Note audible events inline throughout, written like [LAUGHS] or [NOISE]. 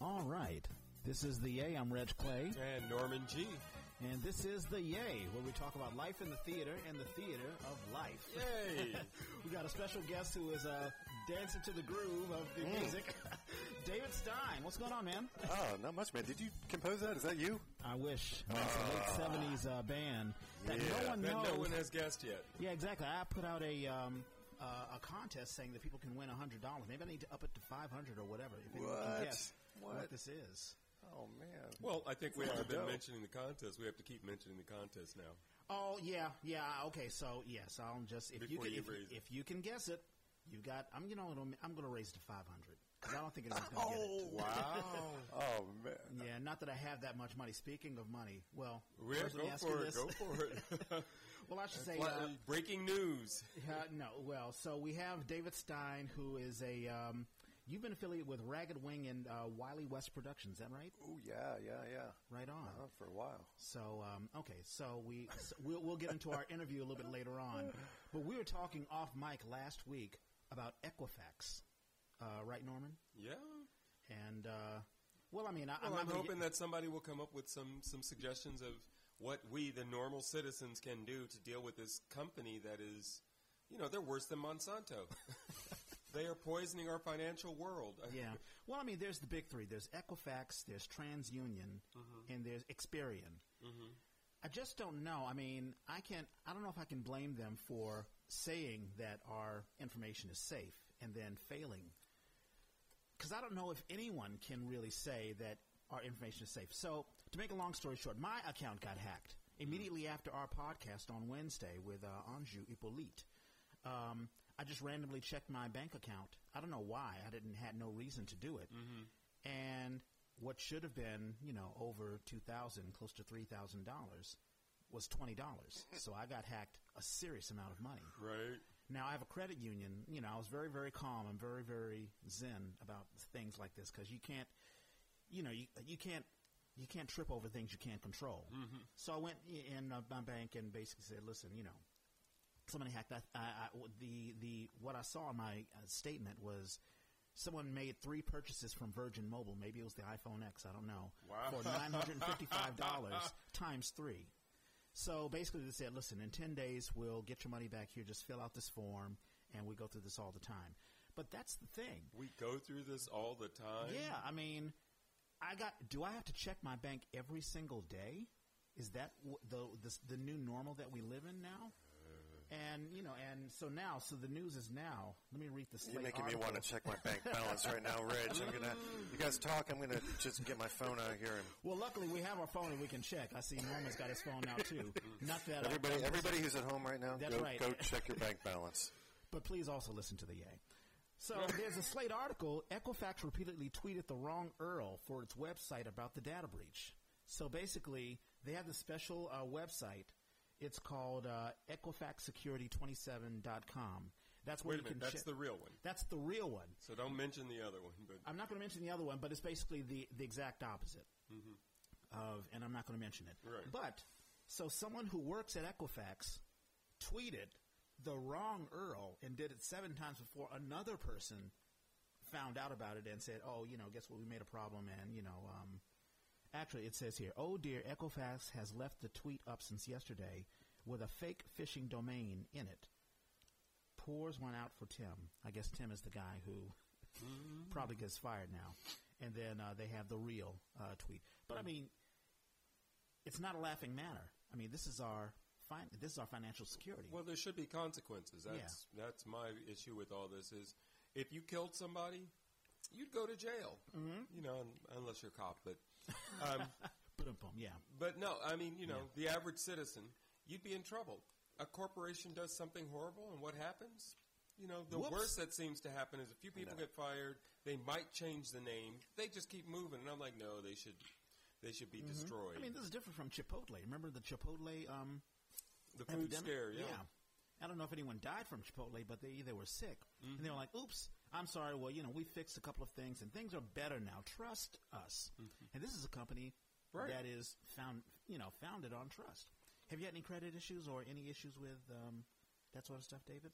All right. This is the Yay. I'm Reg Clay. And Norman G. And this is the Yay, where we talk about life in the theater and the theater of life. Yay! [LAUGHS] we got a special guest who is uh, dancing to the groove of the music. [LAUGHS] David Stein. What's going on, man? Oh, not much, man. Did you compose that? Is that you? I wish. It's a late 70s uh, band that Yeah. no one That knows. no one has guessed yet. Yeah, exactly. I put out a um, uh, a contest saying that people can win hundred dollars. Maybe I need to up it to five hundred or whatever. If can What? guess what? What? this is. Oh man. Well, I think we Sounds have been mentioning the contest. We have to keep mentioning the contest now. Oh yeah, yeah. Okay, so yes, I'll just if Before you you can, raise if, it. if you can guess it, you got. I'm you know I'm going to raise it to five hundred because I don't think anyone's going to get it. Oh [LAUGHS] wow. Oh man. Yeah, not that I have that much money. Speaking of money, well, Yeah, first let go for it. Go for it. well, I should say. Uh, breaking news. [LAUGHS] Uh, no, well, so we have David Stein, who is a. Um, you've been affiliated with Ragged Wing and uh, Wily West Productions, is that right? Oh yeah, yeah, yeah. Right on. Uh, for a while. So, um, okay, so we so we'll, we'll get into our [LAUGHS] interview a little bit later on, but we were talking off mic last week about Equifax, uh, right, Norman? Yeah. And uh, well, I mean, I, well, I'm, gonna hoping get- that somebody will come up with some some suggestions of what we, the normal citizens, can do to deal with this company that is, you know, they're worse than Monsanto. [LAUGHS] they are poisoning our financial world. [LAUGHS] Yeah. Well, I mean, there's the big three. There's Equifax, there's TransUnion, Mm-hmm. and there's Experian. I just don't know. I mean, I can't. I don't know if I can blame them for saying that our information is safe and then failing. Because I don't know if anyone can really say that our information is safe. So, to make a long story short, my account got hacked immediately after our podcast on Wednesday with uh, Anjou Hippolyte. Um, I just randomly checked my bank account. I don't know why. I didn't had no reason to do it. And what should have been, you know, over two thousand, close to three thousand dollars, was twenty dollars. [LAUGHS] so I got hacked a serious amount of money. Right. Now I have a credit union. You know, I was very, very calm. I'm very, very zen about things like this because you can't, you know, you you can't. You can't trip over things you can't control. So I went in uh, my bank and basically said, "Listen, you know, somebody hacked that. I, I, the the what I saw in my uh, statement was someone made three purchases from Virgin Mobile. Maybe it was the iPhone X. I don't know. Wow. For nine hundred and fifty five dollars [LAUGHS] times three. So basically, they said, "Listen, in ten days, we'll get your money back here. Just fill out this form, and we go through this all the time." But that's the thing. We go through this all the time. Yeah, I mean, I got. Do I have to check my bank every single day? Is that w- the the, the new normal that we live in now? And you know, and so now, so the news is now. Let me read the. You're Slate making me want to check my bank balance right now, Reg. I'm gonna. [LAUGHS] You guys talk. I'm gonna just get my phone out here and. Well, luckily we have our phone and we can check. I see Norman's got his phone now too. Not that I- Everybody, everybody who's at home right now, go, right. go check your bank balance. [LAUGHS] But please also listen to the Yay. So there's a Slate article. Equifax repeatedly tweeted the wrong URL for its website about the data breach. So basically, they have this special uh, website. It's called uh, EquifaxSecurity27.com. That's where Wait a you can minute. That's the real one. That's the real one. So don't mention the other one. But I'm not going to mention the other one, but it's basically the, the exact opposite of, and I'm not going to mention it. Right. But so someone who works at Equifax tweeted the wrong URL and did it seven times before another person found out about it and said, "Oh, you know, guess what? We made a problem." And you know, um, actually, it says here, "Oh dear, Equifax has left the tweet up since yesterday with a fake phishing domain in it." Pours one out for Tim. I guess Tim is the guy who probably gets fired now. And then uh, they have the real uh, tweet. But I mean, it's not a laughing matter. I mean, this is our fin- this is our financial security. well, there should be consequences. That's that's my issue with all this. Is if you killed somebody, you'd go to jail. Mm-hmm. You know, un- unless you're a cop. But um, [LAUGHS] yeah. But no, I mean, you know, the average citizen, you'd be in trouble. A corporation does something horrible, and what happens? You know, the Whoops. worst that seems to happen is a few people get fired. They might change the name. They just keep moving, and I'm like, no, they should, they should be destroyed. I mean, this is different from Chipotle. Remember the Chipotle um, the food epidemic? scare, yeah. I don't know if anyone died from Chipotle, but they either were sick and Mm-hmm. they were like, "Oops, I'm sorry." Well, you know, we fixed a couple of things and things are better now. Trust us. And this is a company Mm-hmm. Right. that is found, you know, founded on trust. Have you had any credit issues or any issues with um, that sort of stuff, David?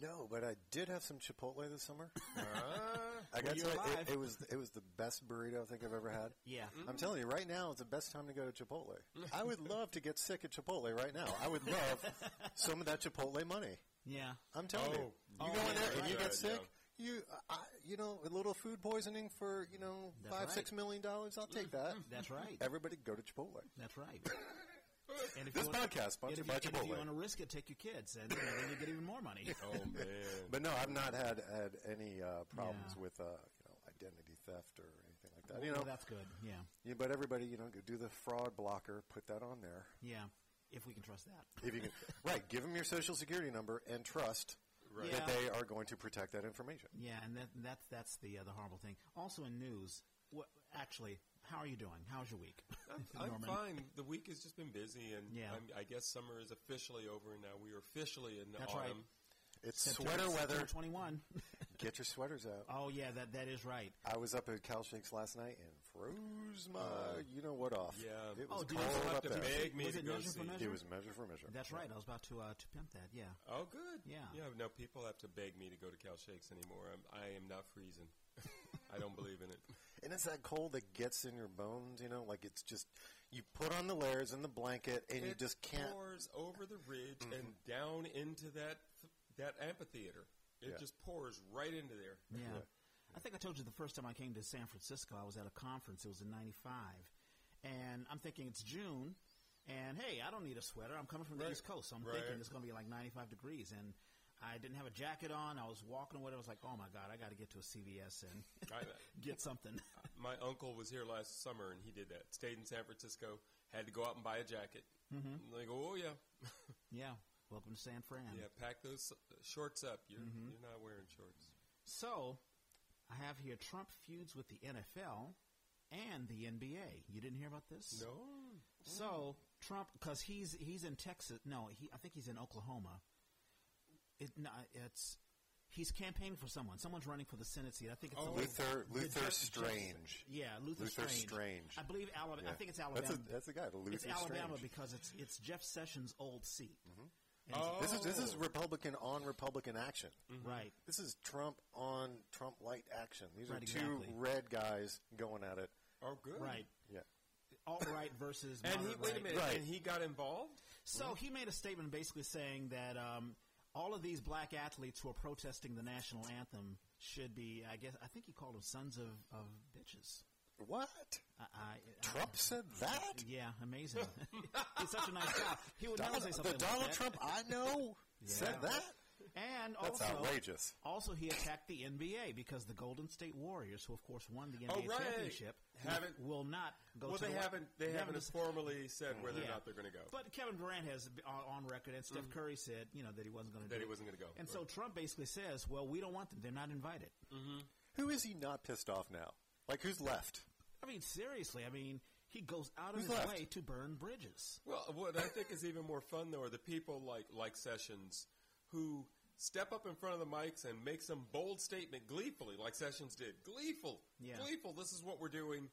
No, but I did have some Chipotle this summer. [LAUGHS] Ah, I got to you're tell you, alive. it, it was it was the best burrito I think I've ever had. Yeah. I'm telling you, right now is the best time to go to Chipotle. [LAUGHS] I would love to get sick at Chipotle right now. I would love [LAUGHS] some of that Chipotle money. Yeah. I'm telling you, Oh, you oh, go in yeah, there and you Yeah, get sick. yeah. You, I, you know, a little food poisoning for you know That's five right. six million dollars. I'll take that. [LAUGHS] That's right. Everybody go to Chipotle. That's right. [LAUGHS] And if This you wanna- podcast and sponsored if, by you, and if you want to risk it, take your kids, and you know, then you get even more money. [LAUGHS] oh man. But no, I've not had had any uh, problems Yeah. with uh, you know identity theft or anything like that. Well, you know, that's good. Yeah. yeah, but everybody, you know, do the fraud blocker, put that on there. Yeah. If we can trust that. If you can, right, give them your social security number and trust Right. that Yeah. they are going to protect that information. Yeah, and that, that's that's the uh, the horrible thing. Also in news, what actually, how are you doing? How's your week? I'm, [LAUGHS] I'm fine. The week has just been busy, and Yeah. I'm, I guess summer is officially over, now we are officially in That's right. autumn. It's September- sweater weather. 21. Get your sweaters out. [LAUGHS] oh yeah, that that is right. I was up at Cal Shakes last night and froze my, you know what off. yeah. it Oh, was did you cold have up to there. beg me Was to it go measure see. for measure? It was measure for measure. That's right. I was about to uh, to pimp that. Yeah. Oh, good. Yeah. Yeah. No, people have to beg me to go to Cal Shakes anymore. I'm, I am not freezing. [LAUGHS] I don't believe in it. And it's that cold that gets in your bones, you know, like it's just you put on the layers and the blanket and you it just can't. Mm-hmm. pours over the ridge and down into that that amphitheater. It Yeah. just pours right into there. Yeah. I think I told you the first time I came to San Francisco, I was at a conference. It was in '95, and I'm thinking it's June, and hey, I don't need a sweater. I'm coming from the Right. East Coast, so I'm Right. thinking it's going to be like 95 degrees, and I didn't have a jacket on. I was walking away. I was like, oh my god, I got to get to a CVS and I, [LAUGHS] get something. [LAUGHS] my uncle was here last summer, and he did that. Stayed in San Francisco. Had to go out and buy a jacket. Mm-hmm. They go, oh yeah, [LAUGHS] yeah. Welcome to San Fran. yeah. Pack those uh, shorts up. You're Mm-hmm. you're not wearing shorts. So, I have here Trump feuds with the NFL and the NBA. You didn't hear about this? No. So Trump, because he's he's in Texas. No, he I think he's in Oklahoma. It, no, it's he's campaigning for someone. Someone's running for the Senate seat. I think it's Oh. Luther the Luther Jeff- Strange. yeah, Luther, Luther Strange. Strange. I believe Alabama. I think it's Alabama. That's, a, that's the guy, the Luther it's Alabama Strange. because it's it's Jeff Sessions' old seat. And Oh, This is this is Republican on Republican action. right. This is Trump on Trump light action. These Right, are two exactly. red guys going at it. Oh, good. Right. Yeah. Alt right versus And he wait a minute. Right. And he got involved. So he made a statement basically saying that um, all of these black athletes who are protesting the national anthem should be, I guess, I think he called them sons of, of bitches. What? I, I, Trump said that? yeah, amazing. [LAUGHS] He's such a nice guy. He would never Donald, say the something like Donald that. Trump I know [LAUGHS] said that? And That's also, outrageous. also he attacked the NBA because the Golden State Warriors, who of course won the NBA Oh, right. championship, Haven't- will not go Well, to they the haven't. They haven't formally said whether or not they're going to go. But Kevin Durant has on on record, and Steph mm. Curry said, you know, that he wasn't going to. That he wasn't gonna go. And so Trump basically says, "Well, we don't want them; they're not invited." Mm-hmm. Who is he not pissed off now? Like, who's left? I mean, seriously. I mean, he goes out of Who's his left? way to burn bridges. Well, what I think is even more fun though are the people like like Sessions who step up in front of the mics and make some bold statement gleefully, like Sessions did. Gleeful, Yeah. gleeful. This is what we're doing,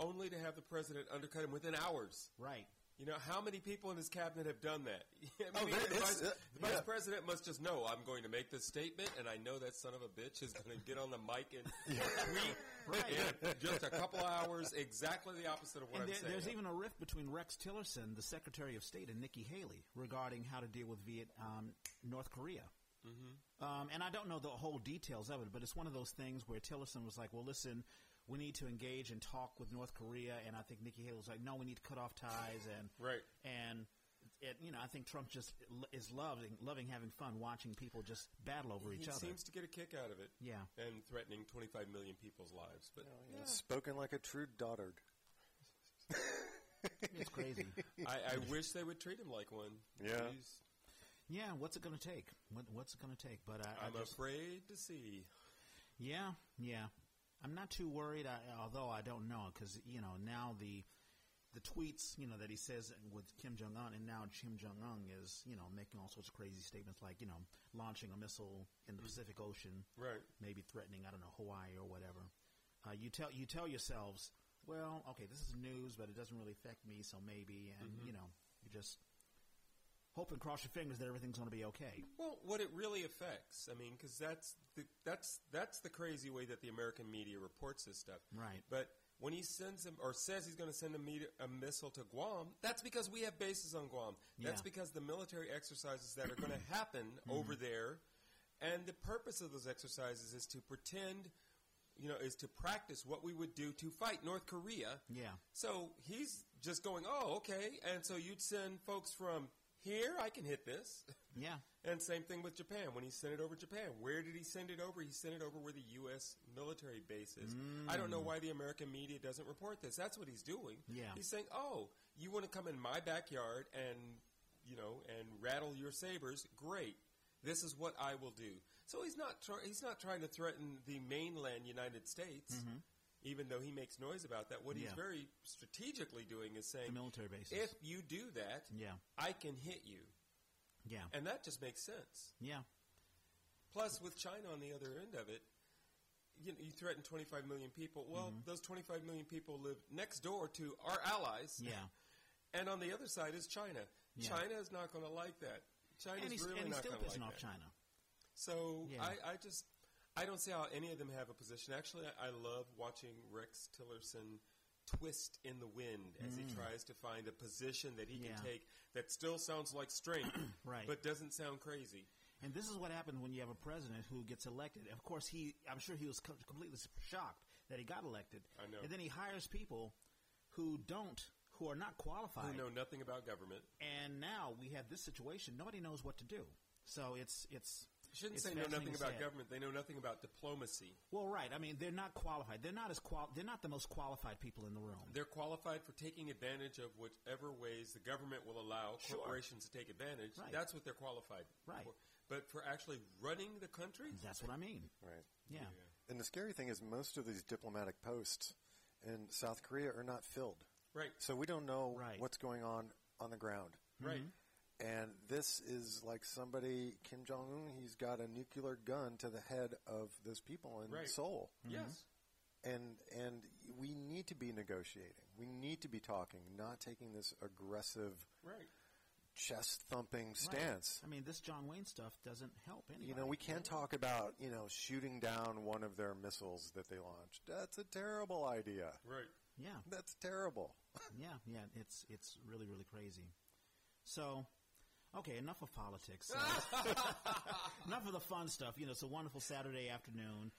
only to have the president undercut him within hours. Right. You know how many people in his cabinet have done that? [LAUGHS] I Oh, mean, there- the, vice, uh, the vice yeah. president must just know I'm going to make this statement, and I know that son of a bitch is going to get on the mic and [LAUGHS] tweet in just a couple of hours exactly the opposite of what And I'm there, saying. there's even a rift between Rex Tillerson, the Secretary of State, and Nikki Haley regarding how to deal with Viet, um, North Korea. Mm-hmm. Um, and I don't know the whole details of it, but it's one of those things where Tillerson was like, "Well, listen, we need to engage and talk with North Korea," and I think Nikki Haley was like, "No, we need to cut off ties." And Right. and it, you know, I think Trump just is loving loving having fun watching people just battle over he each other. seems to get a kick out of it. Yeah. And threatening 25 million people's lives. But oh, Spoken like a true dotard. [LAUGHS] It's crazy. I, I wish they would treat him like one. Yeah. He's- yeah, what's it going to take? What, what's it going to take? But I, I I'm just, afraid to see. Yeah, yeah. I'm not too worried, I, although I don't know because you know now the the tweets you know that he says with Kim Jong Un, and now Kim Jong Un is you know making all sorts of crazy statements like you know launching a missile in the Pacific Ocean, Right. maybe threatening I don't know Hawaii or whatever. Uh, you tell you tell yourselves, well, okay, this is news, but it doesn't really affect me, so maybe, and you know, you just hope and cross your fingers that everything's going to be okay. Well, what it really affects, I mean, because that's the, that's that's the crazy way that the American media reports this stuff. Right. But when he sends him or says he's going to send a, meet- a missile to Guam, that's because we have bases on Guam. That's Yeah. because the military exercises that are going to happen [CLEARS THROAT] over mm-hmm. there, and the purpose of those exercises is to pretend. You know, is to practice what we would do to fight North Korea. Yeah. So he's just going, oh, okay. And so you'd send folks from here, I can hit this. [LAUGHS] Yeah. And same thing with Japan. When he sent it over Japan, where did he send it over? He sent it over where the U.S. military base is. I don't know mm. why the American media doesn't report this. That's what he's doing. Yeah. He's saying, "Oh, you want to come in my backyard and you know and rattle your sabers? Great. This is what I will do." So he's not try- he's not trying to threaten the mainland United States. Mm-hmm. Even though he makes noise about that, what he's Mm-hmm. Very strategically doing is saying, The military bases. if you do that, Yeah. I can hit you. Yeah. And that just makes sense. Yeah. Plus, with China on the other end of it, you, know, you threaten 25 million people. Well, Mm-hmm. those 25 million people live next door to our allies. Yeah. And on the other side is China. Yeah. China is not going to like that. China's And he's, really and he's not going to like off that. China. So Yeah. I, I just I don't see how any of them have a position. Actually, I, I love watching Rex Tillerson twist in the wind as he tries to find a position that he Mm. Yeah. can take that still sounds like strength, [CLEARS THROAT] Right. but doesn't sound crazy. And this is what happened when you have a president who gets elected. Of course, he I'm sure he was co- completely shocked that he got elected. I know. And then he hires people who don't, who are not qualified. Who know nothing about government. And now we have this situation. Nobody knows what to do. So it's it's. Shouldn't say know nothing about say it. government. They know nothing about diplomacy. Well, right. I mean, they're not qualified. They're not as qual. They're not the most qualified people in the room. They're qualified for taking advantage of whichever ways the government will allow Sure. corporations to take advantage. Right. That's what they're qualified Right. for. But for actually running the country, That's what I mean. Right. Yeah. And the scary thing is, most of these diplomatic posts in South Korea are not filled. right, So we don't know Right. what's going on on the ground. right. Mm-hmm. And this is like somebody, Kim Jong Un, he's got a nuclear gun to the head of those people in Right. Seoul. Yes. Mm-hmm. And and we need to be negotiating. We need to be talking, not taking this aggressive, Right. chest thumping Right. stance. I mean, this John Wayne stuff doesn't help anybody. You know, we can't talk about, you know, shooting down one of their missiles that they launched. That's a terrible idea. Right. Yeah. That's terrible. Yeah, yeah, it's it's really really crazy. So, okay, enough of politics. Uh, [LAUGHS] enough of the fun stuff. You know, it's a wonderful Saturday afternoon.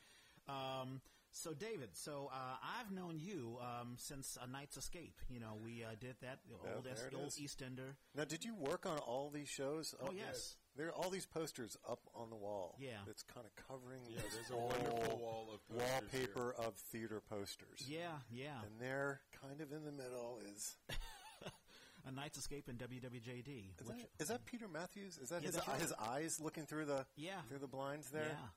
Um, so, David, so uh, I've known you um, since A Night's Escape. You know, we uh, did that the Yeah, old, there es- old is. EastEnder. Now, did you work on all these shows? Oh, Up- yes. There are all these posters up on the wall. Yeah. that's kind of covering Yeah, this there's a wonderful wall of posters wallpaper of theater posters. Yeah, yeah. And there, kind of in the middle, is A Night's Escape and WWJD. is, that, is that Peter Matthews? Is that Yeah, his, right. his eyes looking through the Yeah. through the blinds there? Yeah.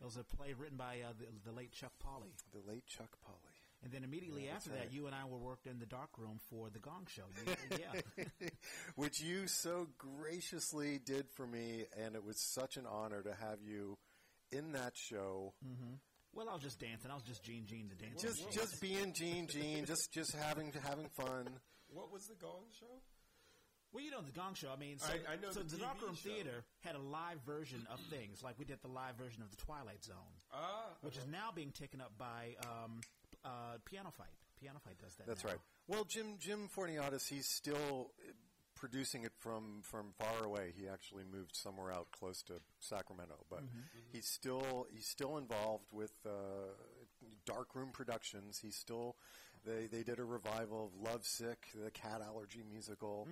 It was a play written by uh, the, the late Chuck Polly. The late Chuck Polly. And then immediately Yeah, after that, you and I were worked in the dark room for the Gong Show. You- yeah, [LAUGHS] [LAUGHS] Which you so graciously did for me, and it was such an honor to have you in that show. well, I was just dancing. I was just Gene Gene the dancing. Just, just being Gene, Gene, just, just having, having fun. What was the Gong Show? well, you know the Gong Show. I mean, so, I- I know so the the dark room show. theater had a live version of things, like we did the live version of the Twilight Zone, Ah, which is now being taken up by um, uh, Piano Fight. Piano Fight does that. That's now. right. Well, Jim Jim Forniatis, he's still uh, producing it from from far away. He actually moved somewhere out close to Sacramento, but he's still he's still involved with uh, Darkroom Productions. He's still they they did a revival of Lovesick, the cat allergy musical,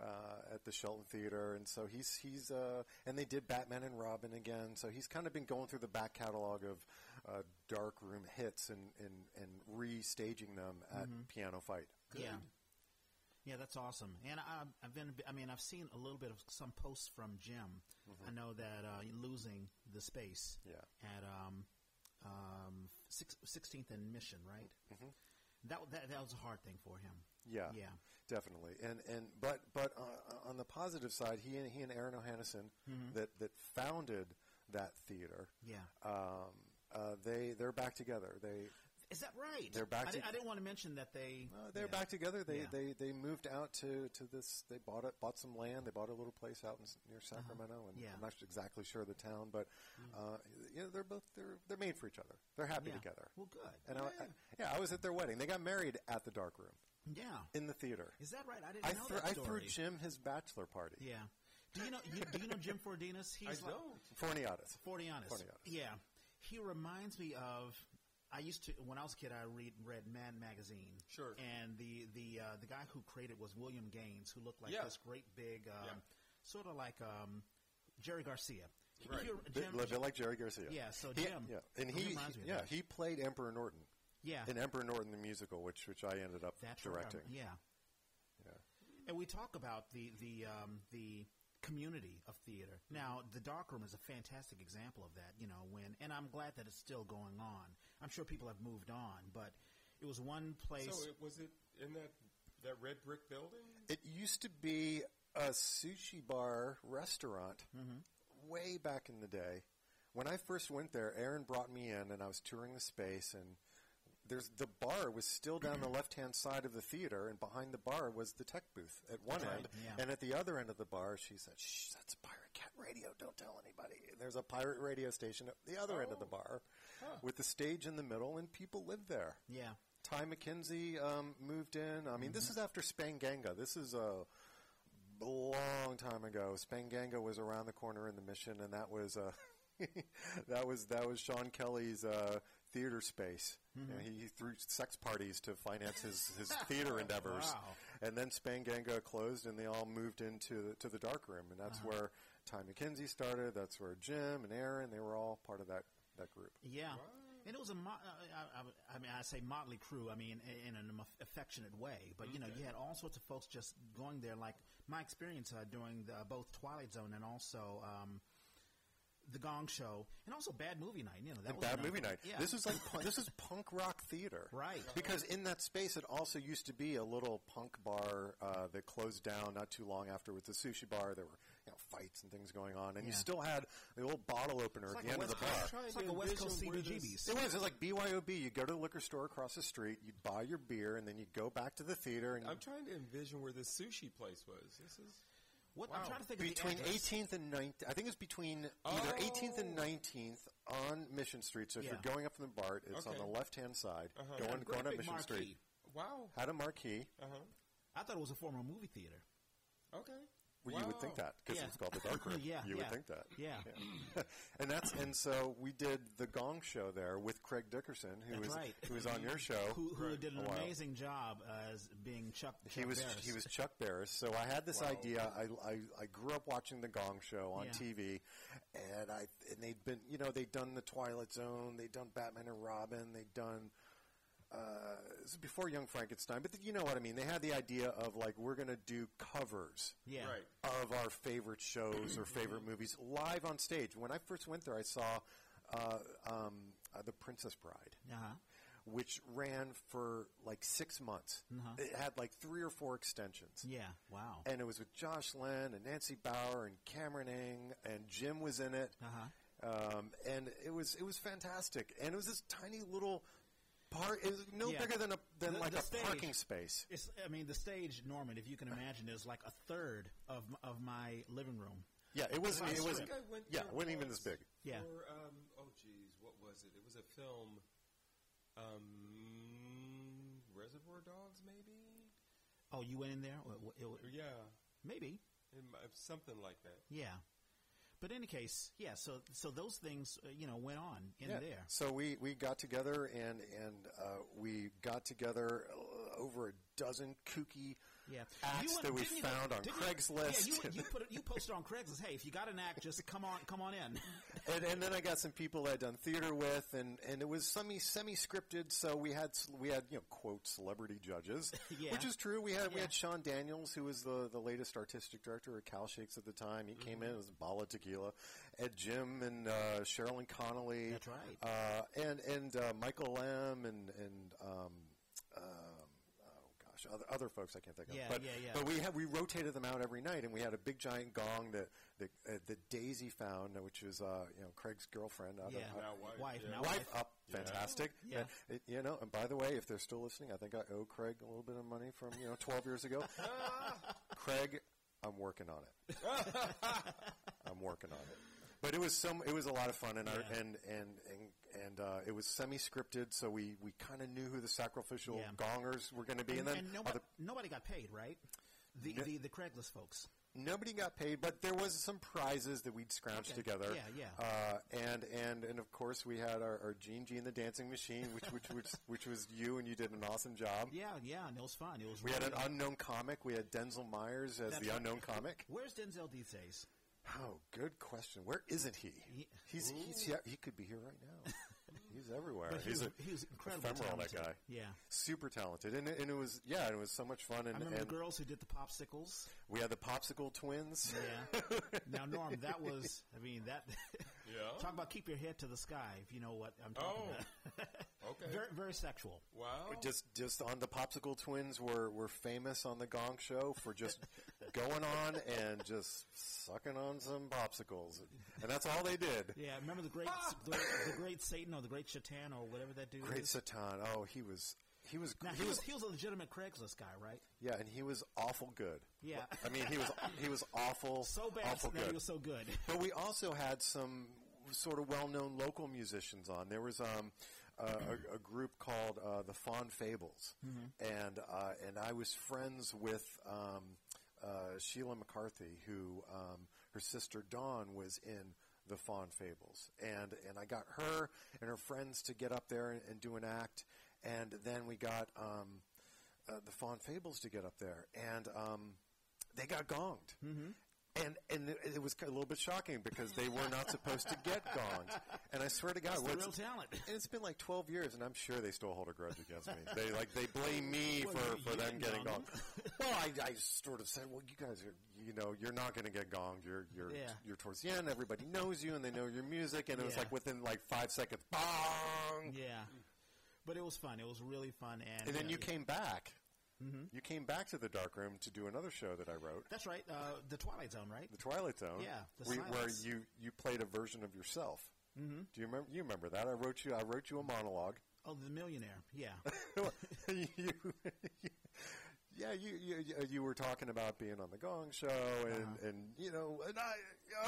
uh, at the Shelton Theater, and so he's he's uh, and they did Batman and Robin again. So he's kind of been going through the back catalog of uh, Darkroom hits and and and restaging them at Piano Fight. Yeah. Yeah, that's awesome. And I, I've been, I mean, I've seen a little bit of some posts from Jim. I know that uh, losing the space Yeah. at um, um, six, 16th and Mission, right? Mm-hmm. That, that that was a hard thing for him. Yeah, Yeah. definitely. And and but but uh, on the positive side, he and he and Aaron O'Hannison that that founded that theater. Yeah. Um, uh, they they're back together. They Is that right? They're back I, to- I didn't want to mention that they. Uh, they're yeah. back together. They, Yeah. they they moved out to, to this. They bought it, bought some land. They bought a little place out in, near Sacramento, and Uh-huh. Yeah. I'm not exactly sure of the town, but uh, you know they're both they're they're made for each other. They're happy Yeah. together. Well, good. And I, I, yeah, I was at their wedding. They got married at the dark room yeah. in the theater. Is that right? I didn't I, know threw that I story. threw Jim his bachelor party. Yeah. Do you know? You, do you know Jim Fordinas? He's I like don't. Forniatis. Fordianis. Fordianis. Yeah. He reminds me of. I used to when I was a kid. I read read Mad magazine. Sure. And the the uh, the guy who created was William Gaines, who looked like Yeah. this great big, um, Yeah. sort of like um, Jerry Garcia. Right. He- Bit, Jim- a bit like Jerry Garcia. Yeah, so He- Jim- yeah, and Jim he, reminds me of yeah, he played Emperor Norton yeah. in Emperor Norton the musical, which which I ended up That's directing. remember. Yeah. Yeah. And we talk about the the um, the community of theater. Now, the dark room is a fantastic example of that. You know, when and I'm glad that it's still going on. I'm sure people have moved on, but it was one place. So it, was it in that that red brick building? It used to be a sushi bar restaurant Mm-hmm. way back in the day. When I first went there, Aaron brought me in, and I was touring the space, and there's the bar was still down the left hand side of the theater, and behind the bar was the tech booth at one Right, end, yeah. and at the other end of the bar, she said, "Shh, that's Pirate Cat Radio. Don't tell anybody." And there's a pirate radio station at the other end of the Oh. With the stage in the middle, and people lived there. yeah. Ty McKenzie um, moved in. I mean, this is after Spanganga. This is a long time ago. Spanganga was around the corner in the Mission, and that was uh, [LAUGHS] that was that was Sean Kelly's uh, theater space. And he, he threw sex parties to finance his, his theater [LAUGHS] endeavors. Wow. And then Spanganga closed, and they all moved into the, to the dark room, and that's where Ty McKenzie started. That's where Jim and Aaron they were all part of that that group. Yeah. And it was a, mo- uh, I, I, I mean, I say motley crew. I mean, in in an aff- affectionate way. But you know, you had all sorts of folks just going there. Like my experience uh, during the, both Twilight Zone and also um, the Gong Show, and also Bad Movie Night. You know, that And was Bad Movie Night. Yeah. This is like [LAUGHS] pu- this is punk rock theater, Right. Because in that space, it also used to be a little punk bar uh, that closed down not too long after with the sushi bar. There were you know, fights and things going on, and you still had the old bottle opener It's at like the a end of the bar. Coast- It's like a West Coast Envision CBGBs. It was. It was like BYOB. You go to the liquor store across the street, you buy your beer, and then you go back to the theater. And I'm trying to envision where this sushi place was. This is What, I'm Wow. trying to think of between 18th and 19th, I think it's between either Oh. 18th and 19th on Mission Street. So if Yeah. you're going up from the BART, it's on the left-hand side, Uh-huh. going, Great going up Mission marquee. Street. wow. Had a marquee. Uh huh. I thought it was a former movie theater. Okay. Well, you would think that because Yeah. it's called the [LAUGHS] dark room. Yeah, you yeah. would think that. Yeah. [LAUGHS] and that's and so we did the Gong Show there with Craig Dickerson, who That's was right. who was on your show. Who, who Right. did an amazing job as being Chuck. he was Barris. he was Chuck Barris. So I had this Wow. idea. I, I I grew up watching the Gong Show on Yeah. TV, and I and they'd been you know they'd done the Twilight Zone, they'd done Batman and Robin, they'd done. Uh, before Young Frankenstein, but you know what I mean. They had the idea of like we're going to do covers Yeah. Right. of our favorite shows or favorite [CLEARS THROAT] movies live on stage. When I first went there, I saw uh, um, uh, The Princess Bride, Uh-huh. which ran for like six months. Uh-huh. It had like three or four extensions. Yeah. Wow. And it was with Josh Lynn and Nancy Bauer and Cameron Ing and Jim was in it. Uh-huh. Um, and it was it was fantastic. And it was this tiny little part. It was no Yeah. bigger than a than The- like the a stage- parking space. It's, I mean, the stage, Norman, if you can imagine, is like a third of of my living room. Yeah, it was. It was. yeah, it wasn't even this big. Yeah. For, um, oh, geez, what was it? It was a film. Um, Reservoir Dogs, maybe. Oh, you went in there? Well, it- it- Yeah, maybe. it something like that. Yeah. But in any case, yeah. So so those things, uh, you know, went on in Yeah. there. So we, we got together and and uh, we got together uh, over a dozen kooky Yeah. acts that we didn't you- found on Craigslist. Yeah, you, you put it, you posted on Craigslist. Hey, if you got an act, just come on, come on in. [LAUGHS] and, and then I got some people I'd done theater with, and, and it was semi semi scripted. So we had we had you know quote celebrity judges, [LAUGHS] Yeah. which is true. We had we had Sean Daniels, who was the the latest artistic director at Cal Shakes at the time. He came in Mm-hmm. it was Bala Tequila, Ed Jim and uh, Sherilyn Connolly. That's right. Uh, and and uh, Michael Lamb and and um, gosh, other, other folks I can't think of. Yeah, but, yeah, yeah. But we had we rotated them out every night, and we had a big giant gong that that, uh, that Daisy found, uh, which is uh, you know Craig's girlfriend. Out Yeah. of, Now wife, Wife, yeah. now wife up fantastic. Yeah. And, it- you know, and by the way, if they're still listening, I think I owe Craig a little bit of money from you know 12 years ago. [LAUGHS] Craig, I'm working on it. [LAUGHS] I'm working on it. But it was some. It was a lot of fun, and our, and and and, and uh, it was semi-scripted, so we, we kind of knew who the sacrificial Yeah. gongers were going to be, and, then nobody, other, nobody got paid, right? The, No. the the Craigslist folks. nobody got paid, but there was some prizes that we'd scrounged Okay. together. Yeah, yeah. Uh, and and and of course we had our, our Gene Gene the Dancing Machine, which which which [LAUGHS] which was you, and you did an awesome job. Yeah, yeah, and it was fun. It was. We had an really- unknown comic. We had Denzel Myers as That's the right. unknown comic. Where's Denzel these days? Oh, good question. Where isn't he? He- He's he's yeah, he could be here right now. [LAUGHS] He's everywhere. But he he's was, a he was incredibly ephemeral, that guy. Yeah. super talented, and it, and it was yeah, it was so much fun. I remember and the girls who did the popsicles. We had the popsicle twins. Yeah. now, Norm, [LAUGHS] that was. I mean, that. Yeah. talk about keep your head to the sky. If you know what I'm talking Oh. about. [LAUGHS] Okay. very, very sexual. wow. just just on the popsicle twins were were famous on the Gong Show for just [LAUGHS] going on and just sucking on some popsicles, and that's all they did. Yeah, remember the great, the, the great Satan or the great Shaitan or whatever that dude Great is. Satan. Oh, he was he was Now he he was was he was a legitimate Craigslist guy, right? yeah, and he was awful good. Yeah. I mean he was he was awful [LAUGHS] So bad awful that he was so good. [LAUGHS] But we also had some sort of well-known local musicians on. There was um, uh, a, a group called uh, the Faun Fables, and uh, and I was friends with um, uh, Sheila McCarthy, who um, her sister Dawn was in the Faun Fables, and and I got her and her friends to get up there and, and do an act, and then we got um, uh, the Faun Fables to get up there, and um, they got gonged. And and it, it was a little bit shocking because they were not supposed to get gonged. And I swear to God, That's the real talent. [LAUGHS] and it's been like 12 years, and I'm sure they still hold a grudge against me. [LAUGHS] They like they blame me Well, for, you- for you them didn't getting gong gonged. well, I, I sort of said, well, you guys are, you know, you're not going to get gonged. You're you're Yeah. you're towards the end. Everybody knows you, and they know your music. And it was Yeah. like within like five seconds, bong. Yeah, but it was fun. It was really fun, and And then uh, you yeah. came back. You came back to the dark room to do another show that I wrote, That's right. Uh, the Twilight Zone, right? The Twilight Zone. Yeah, the we, where you you played a version of yourself. Mm-hmm. Do you remember? You remember that? I wrote you. I wrote you a monologue. Oh, the Millionaire. Yeah. [LAUGHS] [LAUGHS] you, [LAUGHS] yeah, you, you you- were talking about being on the Gong Show, and Uh-huh. and you know, and I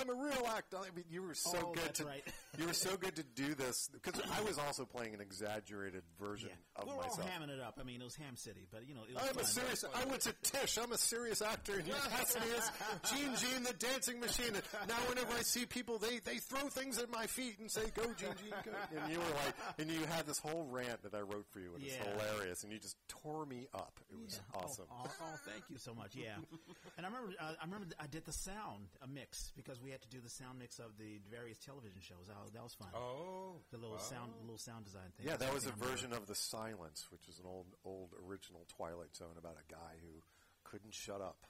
I'm a real actor. I mean, you were so Oh, good to right. you were so good to [LAUGHS] do this because I was also playing an exaggerated version yeah. of we were all hamming it up. I mean, it was Ham City, but you know, it was I'm fun. a serious. I went to Tisch. I'm a serious actor, and you cast me as Gene Gene, the dancing machine. And now, whenever I see people, they they throw things at my feet and say, "Go, Gene Gene, go!" And you were like, and you had this whole rant that I wrote for you, and it's Yeah. hilarious, and you just tore me up. It was Yeah. awesome. Oh, oh, oh, thank you so much. Yeah, [LAUGHS] and I remember, uh, I remember, I did the sound a mix because we had to do the sound mix of the various television shows. That was, that was fun. oh. the little wow. sound, the little sound design thing. Yeah, that was a version of The Silence, which is an old, old original Twilight Zone about a guy who couldn't shut up.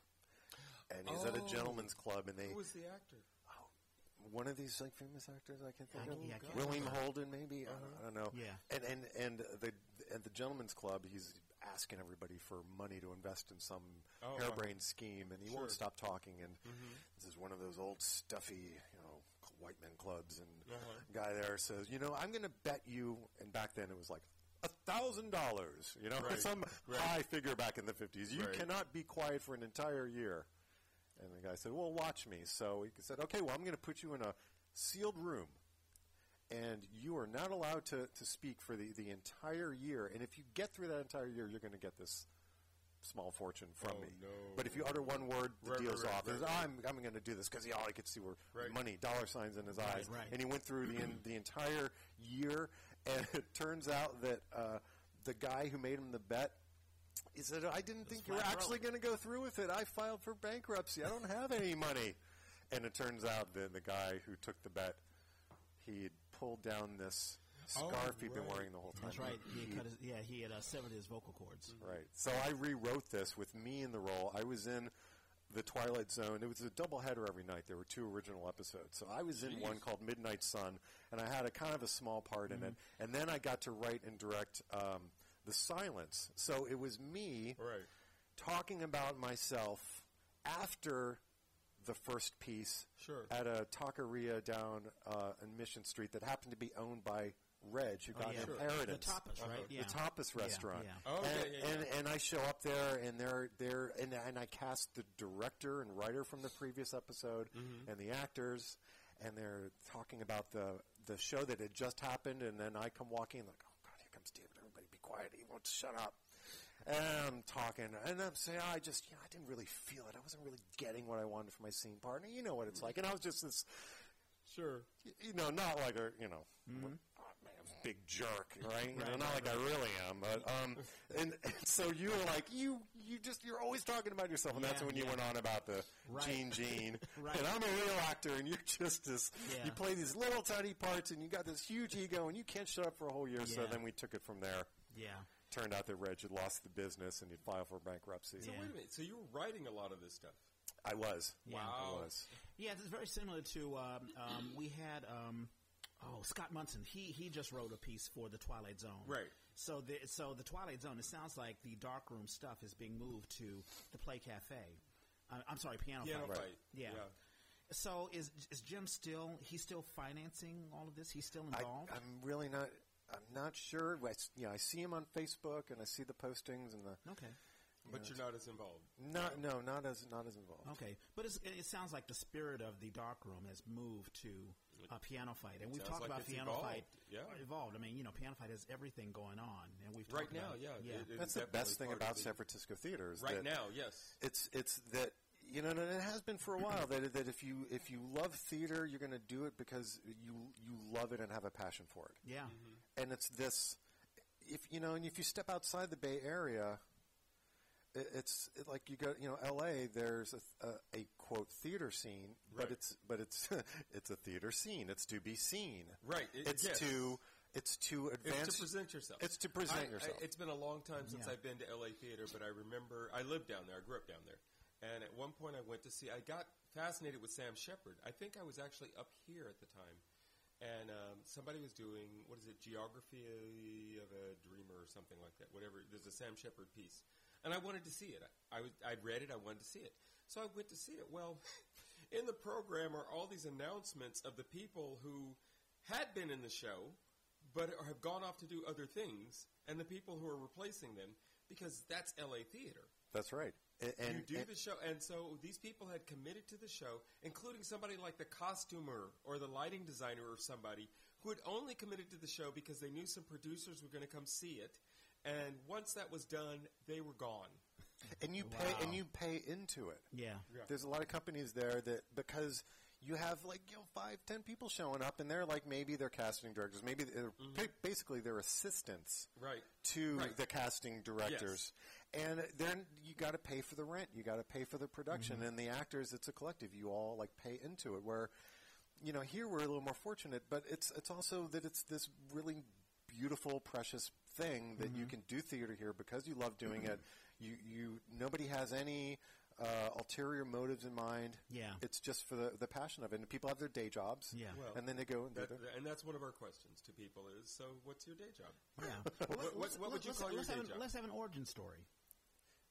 And he's at a Oh. gentleman's club, and they Who was the actor? one of these like famous actors I can't think I- of. yeah, William. Holden, maybe. I, don't, I don't know. Yeah. And and and the at the gentleman's club, he's asking everybody for money to invest in some Oh, wow. harebrained scheme, and he won't stop talking. And this is one of those old stuffy, you know, white men clubs. And Uh-huh. guy there says, you know, I'm going to bet you. And back then it was like. A thousand dollars, you know, Right. [LAUGHS] some Right. high figure back in the fifties. You Right. cannot be quiet for an entire year. And the guy said, "Well, watch me." So he said, "Okay, well, I'm going to put you in a sealed room, and you are not allowed to, to speak for the, the entire year. And if you get through that entire year, you're going to get this small fortune from Oh, me. no. But if you utter one word, the Right, deal's right, off. right. I'm, I'm going to do this because all I could see were money, dollar signs in his eyes. And he went through the, in, the entire year, and [LAUGHS] it turns out that uh, the guy who made him the bet he said, I didn't think you were actually going to go through with it. I filed for bankruptcy. I don't have any money. And it turns out that the guy who took the bet, he pulled down this Oh, scarf he'd been wearing the whole time. That's right. He had cut his, yeah, he had uh, severed his vocal cords. Right. So I rewrote this with me in the role. I was in the Twilight Zone. It was a double header every night. There were two original episodes. So I was in one called Midnight Sun, and I had a kind of a small part in it. And then I got to write and direct um, The Silence. So it was me Right. talking about myself after the first piece Sure. at a taqueria down uh, on Mission Street that happened to be owned by Reg, who Oh, got yeah. an Sure. inheritance. The tapas, right? Uh-huh. Yeah. The tapas restaurant. yeah. Oh, and, yeah, yeah. And, and I show up there, and they're they're and, and I cast the director and writer from the previous episode, Mm-hmm. and the actors, and they're talking about the the show that had just happened, and then I come walking like, oh god, here comes David. Everybody, be quiet. He won't shut up. And I'm talking, and I'm saying, I just, you know, I didn't really feel it. I wasn't really getting what I wanted from my scene partner. You know what it's like. And I was just this Sure. y- you know, not like a, you know, Mm-hmm. oh, man, big jerk, right? You know, not like I really am, but um, and, and so you were like, you, you just, you're always talking about yourself, and that's Yeah, when you yeah. went on about the Gene Gene, [LAUGHS] Right. and I'm a real actor, and you're just this, Yeah. you play these little tiny parts, and you got this huge ego, and you can't shut up for a whole year. So then we took it from there. Yeah. Turned out that Reg had lost the business, and he'd file for bankruptcy. So Yeah. wait a minute. So you were writing a lot of this stuff. I was, Yeah. Wow. I was. Yeah, it's very similar to um, um, we had um, oh Scott Munson. He he just wrote a piece for the Twilight Zone. Right. So the so the Twilight Zone. It sounds like the darkroom stuff is being moved to the Play Cafe. Uh, I'm sorry, Piano, Piano Fight. fight. Yeah. So is is Jim still he's still financing all of this? He's still I, involved. I'm really not. I'm not sure. I, s- you know, I see him on Facebook, and I see the postings, and the okay. But you're not as involved. Not no, not as not as involved. Okay, but it's, it sounds like the spirit of the dark room has moved to a piano fight, and we've sounds talked like about it's piano evolved. fight. Yeah. evolved. I mean, you know, piano fight has everything going on, and we've Right talked now, about, yeah. yeah. it- it That's is the best thing part about the- San Francisco theater is Right that now, yes. it's it's that you know, and it has been for a while that that if you if you love theater, you're going to do it because you you love it and have a passion for it. yeah, mm-hmm. And it's this, if you know, and if you step outside the Bay Area, it, it's it, like you go, you know, L.A. There's a, a, a quote theater scene, Right. but it's but it's [LAUGHS] it's a theater scene. It's to be seen. Right. it- It's yes. to it's to advance. It's to present yourself. It's to present I- I- yourself. it's been a long time since Yeah. I've been to LA theater, but I remember I lived down there. I grew up down there, and at one point I went to see. I got fascinated with Sam Shepard. I think I was actually up here at the time, and um, somebody was doing what is it, Geography of a Dreamer or something like that. Whatever. There's a Sam Shepard piece, and I wanted to see it. I, read it. I wanted to see it, so I went to see it. Well. In the program are all these announcements of the people who had been in the show, but have gone off to do other things, and the people who are replacing them, because that's LA theater. That's right. And, and, you do and- the show, and so these people had committed to the show, including somebody like the costumer or the lighting designer or somebody who had only committed to the show because they knew some producers were going to come see it, and once that was done, they were gone. and you pay and you pay into it. yeah, There's a lot of companies there that because you have like you know five, ten people showing up, and they're like maybe they're casting directors, maybe they're ba- basically they're assistants Right. to Mm-hmm. Right. the casting directors, and then you got to pay for the rent, you got to pay for the production, Mm-hmm. and the actors. It's a collective. You all like pay into it. Where you know here we're a little more fortunate, but it's it's also that it's this really beautiful, precious thing that Mm-hmm. you can do theater here because you love doing it. [CLEARS THROAT] You you nobody has any. Uh, ulterior motives in mind. Yeah. it's just for the, the passion of it. And people have their day jobs. Yeah. Well, and then they go and That, their- and that's one of our questions to people is, so what's your day job? yeah. [LAUGHS] What- what- what would you let's, call your let's have day an, job? Let's have an origin story.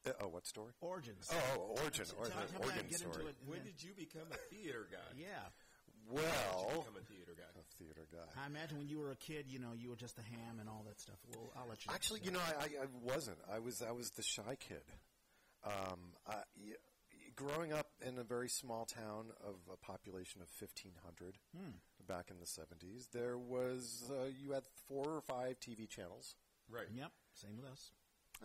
Uh, oh, what story? Origins. Oh, oh, origin, Tell- origin, tell me how to origin get into story. it. When did you become a theater guy? [LAUGHS] Yeah. Well, Become a theater guy. a theater guy. I imagine when you were a kid, you know, you were just a ham and all that stuff. Well, I'll let you. Actually, you know, I, I, I wasn't. I was I was the shy kid. Um, I, y- growing up in a very small town of a population of fifteen hundred back in the seventies, there was uh, you had four or five TV channels, Right. Yep. Same with us.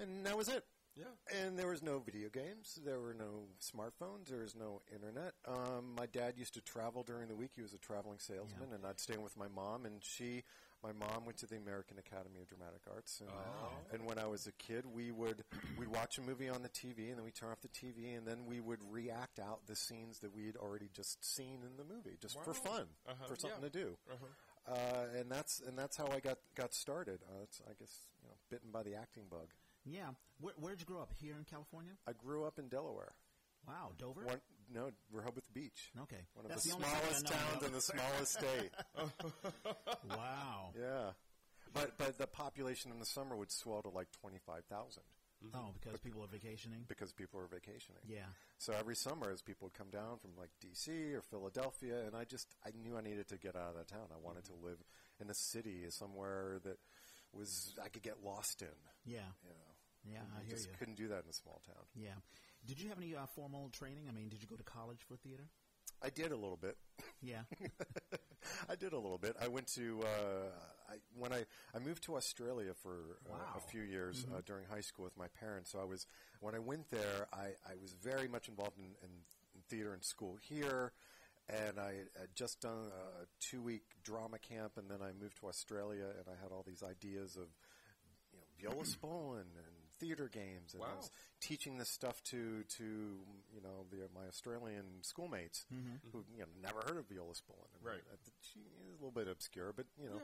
and that was it. Yeah. And there was no video games. There were no smartphones. There was no internet. Um, my dad used to travel during the week. He was a traveling salesman, Yeah. and I'd stay with my mom. And she, my mom, went to the American Academy of Dramatic Arts. And, Oh. and when I was a kid, we would we'd watch a movie on the TV, and then we turn off the TV, and then we would react out the scenes that we'd already just seen in the movie, just for fun, Uh-huh, for something yeah. to do. Uh-huh. Uh, and that's and that's how I got got started. Uh, I guess you know, bitten by the acting bug. Yeah. Where, where'd you grow up? Here in California? I grew up in Delaware. Wow, Dover. One, no, Rehoboth Beach. Okay. One of That's the, the I smallest towns in the smallest state. [LAUGHS] [LAUGHS] Wow. Yeah, but but the population in the summer would swell to like twenty five thousand. Oh, because people are vacationing. because people are vacationing. Yeah. So every summer, as people would come down from like D.C. or Philadelphia, and I just I knew I needed to get out of that town. I wanted mm-hmm. to live in a city, somewhere that was I could get lost in. Yeah. You know, Yeah, I hear just you. couldn't do that in a small town. Yeah. Did you have any uh, formal training? I mean, did you go to college for theater? I did a little bit. Yeah. [LAUGHS] I did a little bit. I went to uh, I, when I I moved to Australia for uh, Wow. a few years uh, during high school with my parents. So I was when I went there, I, I was very much involved in, in, in theater in school here, and I had just done a two week drama camp, and then I moved to Australia, and I had all these ideas of you know Viola Spolin and theater games, and I was teaching this stuff to to you know the, my Australian schoolmates who you know never heard of Viola Spolin. And Right. she is a little bit obscure, but you know.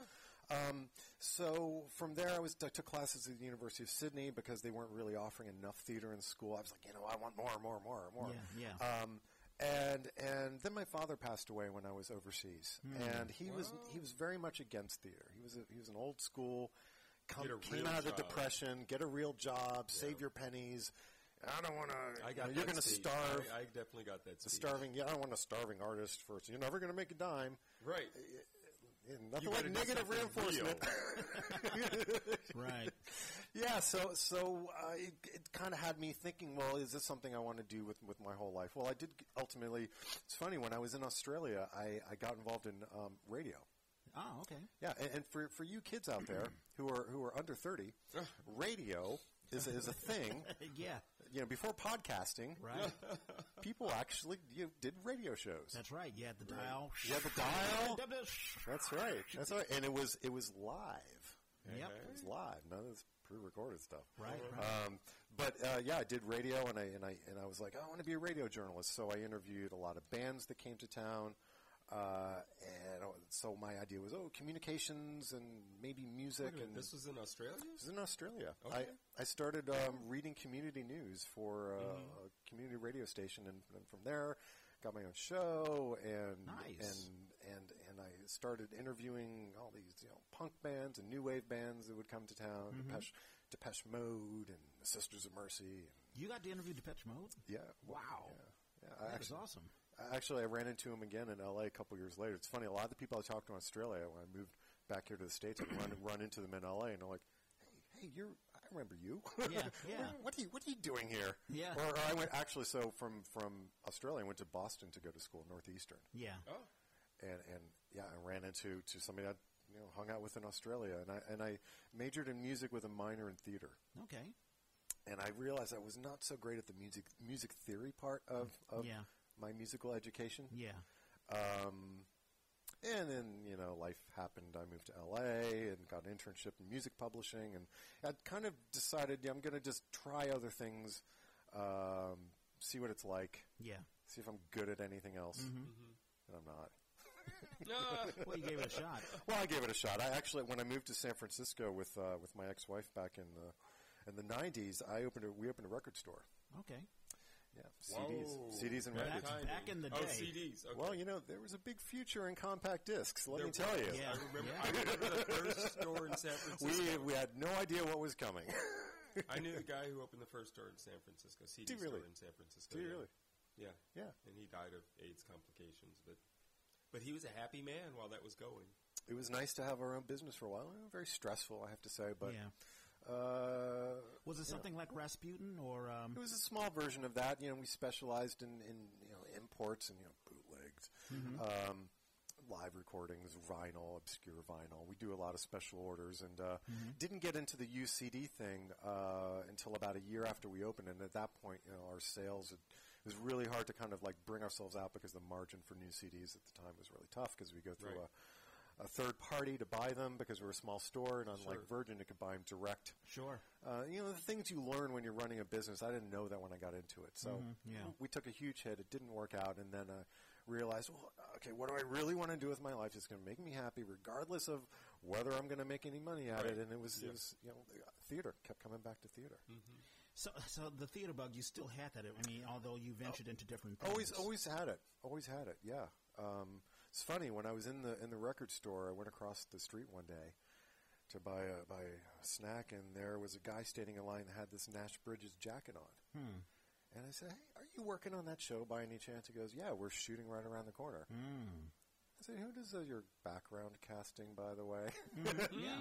Um, so from there, I was I took classes at the University of Sydney because they weren't really offering enough theater in school. I was like, you know, I want more, more, more, more. Yeah, yeah. Um, and and then my father passed away when I was overseas, Hmm. and he was he was very much against theater. He was a, he was an old school. Come, came out of the depression, get a real job, save your pennies. I don't want to. I got you're going to starve. I, I definitely got that. The speech. starving. Yeah, I don't want a starving artist first. You're never going to make a dime. Right. Yeah, Nothing You like better do negative something reinforcement. [LAUGHS] right. Yeah, so so uh, it, it kind of had me thinking. Well, is this something I want to do with with my whole life? Well, I did ultimately. It's funny when I was in Australia, I, I got involved in um, radio. Oh, okay. Yeah, and, and for for you kids out there who are who are under thirty, radio is is a thing. [LAUGHS] yeah. You know, before podcasting, Right. [LAUGHS] people actually you know, did radio shows. That's right. You had the dial. You had the dial. [LAUGHS] That's right. That's right. And it was it was live. Yep. It was live. None of this pre-recorded stuff. Right. right. Um, but uh, yeah, I did radio, and I and I and I was like, I want to be a radio journalist. So I interviewed a lot of bands that came to town, uh, and so my idea was, oh, communications and maybe music. Minute, and this was in Australia. this is in Australia. Okay. I I started um, reading community news for uh, Mm-hmm. a community radio station, and, and from there, got my own show, and Nice. and and and I started interviewing all these you know punk bands and new wave bands that would come to town, Mm-hmm. Depeche, Depeche Mode and the Sisters of Mercy. And, You got to interview Depeche Mode? yeah, Wow. Yeah, yeah. I That actually, awesome. I- actually, I ran into him again in L.A. a couple years later. It's funny. A lot of the people I talked to in Australia when I moved back here to the states, I run run into them in L.A. and they're like, "Hey, hey, you're." I remember you. [LAUGHS] Yeah, yeah. what are you What are you doing here? Yeah. Or, or I went actually. So from from Australia, I went to Boston to go to school, Northeastern, Yeah. Oh, and and yeah, I ran into to somebody I you know hung out with in Australia, and I and I majored in music with a minor in theater. Okay. And I realized I was not so great at the music music theory part of, of Yeah. My musical education. Yeah. Um, and then you know life happened. I moved to LA and got an internship in music publishing, and I kind of decided yeah, I'm going to just try other things, um, see what it's like, Yeah. see if I'm good at anything else. Mm-hmm. And I'm not. [LAUGHS] Ah, [LAUGHS] Well, you gave it a shot. Well, I gave it a shot. I actually, when I moved to San Francisco with uh, with my ex-wife back in the in the '90s, I opened a, we opened a record store. Okay. Yeah, CDs, Whoa. CDs and That records. Back- timing. back in the Oh, day. CDs. Okay. Well, you know, there was a big future in compact discs. Let There me tell you. Yeah. I remember, Yeah. I remember the first store in San [LAUGHS] Francisco. We we had no idea what was coming. [LAUGHS] I knew the guy who opened the first store in San Francisco, CD Do you really? store in San Francisco. Do you yeah. really? Yeah. Yeah. And he died of AIDS complications, but but he was a happy man while that was going. It was nice to have our own business for a while. Very stressful, I have to say, but yeah. Uh, Was it something like Rasputin or um, it was a small version of that. You know, we specialized in, in you know imports and you know bootlegs, um, live recordings, vinyl, obscure vinyl. We do a lot of special orders, and uh, didn't get into the UCD thing uh, until about a year after we opened. And at that point, you know, our sales. Had, it was really hard to kind of like bring ourselves out because the margin for new CDs at the time was really tough because we go through Right. a, a third party to buy them because we're a small store, and unlike Sure. Virgin, it could buy them direct. Sure. Uh, you know, the things you learn when you're running a business, I didn't know that when I got into it. So Mhm, yeah. we took a huge hit. It didn't work out. And then uh, realized, well, okay, what do I really want to do with my life? It's going to make me happy regardless of whether I'm going to make any money at Right. it. And it was, Yeah. it was, you know, theater. Kept coming back to theater. So, so the theater bug, you still had that. I mean, although you ventured into different things. Always, always had it. Always had it. Yeah. Um, it's funny when I was in the in the record store. I went across the street one day to buy a buy a snack, and there was a guy standing in line that had this Nash Bridges jacket on. Hmm. And I said, "Hey, are you working on that show by any chance?" He goes, "Yeah, we're shooting right around the corner." Mm. I said, who does uh, your background casting, by the way? [LAUGHS] yeah.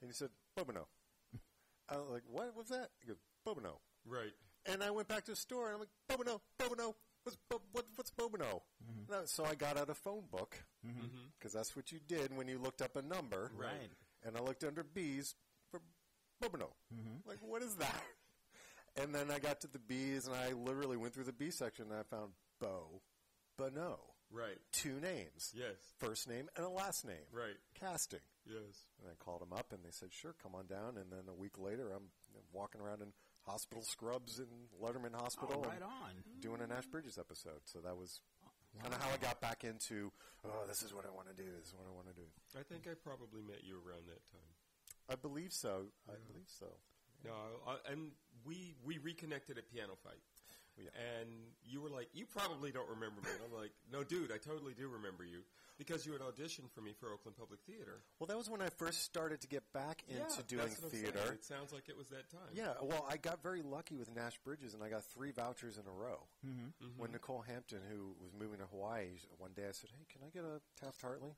and he said, Bobino. I was like, what was that? He goes, Bobino. Right. And I went back to the store and I'm like, Bobino, Bobino. What's, what, what's Bobino? Mm-hmm. No, So I got out a phone book mm-hmm. mm-hmm. because that's what you did when you looked up a number. Right. And I looked under B's for Bobino. Like, what is that? [LAUGHS] And then I got to the B's and I literally went through the B section and I found Beau, Bonneau. Right. Two names. Yes. First name and a last name. Right. Casting. Yes. And I called them up and they said, sure, come on down. And then a week later, I'm walking around in hospital scrubs in Letterman Hospital Oh, right and on. doing a Nash Bridges episode. So that was kind of how I got back into, oh, this is what I want to do. This is what I want to do. I think I probably met you around that time. I believe so. I believe so. No, I, and we we reconnected at PianoFight. Yeah. And you were like, you probably don't remember me. And I'm like, no, dude, I totally do remember you because you had auditioned for me for Oakland Public Theater. Well, that was when I first started to get back into yeah, doing that's what I'm theater. It sounds like it was that time. Yeah, well, I got very lucky with Nash Bridges, and I got three vouchers in a row. Mm-hmm. When Nicole Hampton, who was moving to Hawaii, one day I said, "Hey, can I get a Taft Hartley?"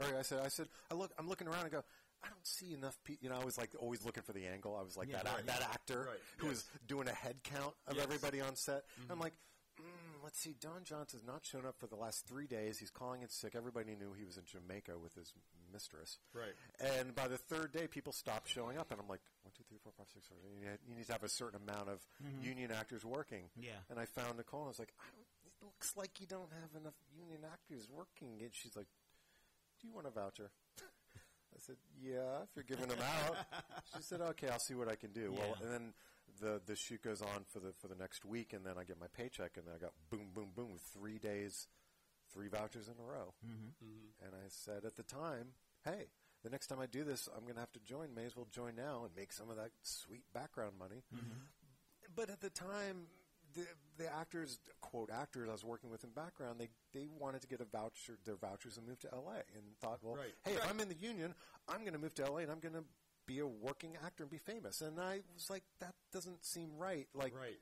Or I said, "I said, I look, I'm looking around and go." I don't see enough people. You know, I was like always looking for the angle. I was like Yeah, that right. that actor Right, who yes. was doing a head count of Yes. everybody on set. I'm like, mm, let's see. Don Johnson's not shown up for the last three days. He's calling in sick. Everybody knew he was in Jamaica with his mistress. Right. And by the third day, people stopped showing up, and I'm like, one, two, three, four, five, six, seven. You need- You need to have a certain amount of union actors working. Yeah. And I found Nicole, and I was like, I don't, it looks like you don't have enough union actors working. And she's like, Do you want a voucher? I said, Yeah, if you're giving them out. [LAUGHS] she said, Okay, I'll see what I can do. Well, and then the the shoot goes on for the for the next week, and then I get my paycheck, and then I got boom, boom, boom, with three days, three vouchers in a row. Mm-hmm. Mm-hmm. And I said at the time, hey, the next time I do this, I'm going to have to join. May as well join now and make some of that sweet background money. Mm-hmm. But at the time, the, the actors, quote actors I was working with in background, they, they wanted to get a voucher, their vouchers and move to LA and thought, well, Right. hey, if I'm in the union, I'm going to move to LA and I'm going to be a working actor and be famous. And I was like, that doesn't seem right. Like, Right.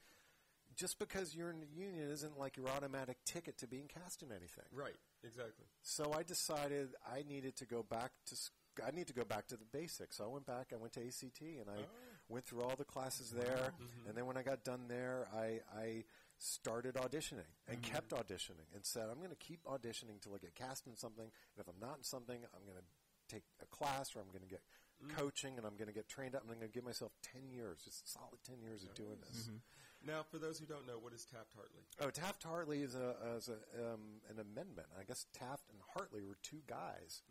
just because you're in the union isn't like your automatic ticket to being cast in anything. Right. Exactly. So I decided I needed to go back to s- I need to go back to the basics. So I went back. I went to ACT and I oh. Went through all the classes there. Mm-hmm. And then when I got done there, I, I started auditioning and mm-hmm. kept auditioning and said I'm going to keep auditioning till I get cast in something. And if I'm not in something, I'm going to take a class or I'm going to get mm. coaching and I'm going to get trained up. And I'm going to give myself ten years, just a solid ten years of doing this. Mm-hmm. Now, for those who don't know, what is Taft Hartley? Oh, Taft Hartley is a, is a um, an amendment. I guess Taft and Hartley were two guys.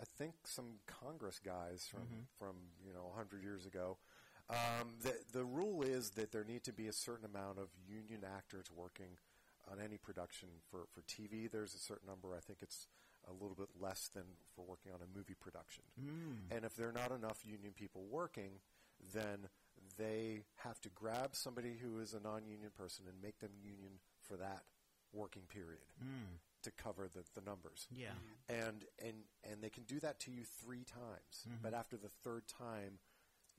I think some Congress guys from from you know hundred years ago. Um, the the rule is that there need to be a certain amount of union actors working on any production for for TV. There's a certain number. I think it's a little bit less than for working on a movie production. Hmm. And if there are not enough union people working, then they have to grab somebody who is a non-union person and make them union for that working period hmm. to cover the, the numbers. Yeah. And, and and they can do that to you three times, mm-hmm. but after the third time,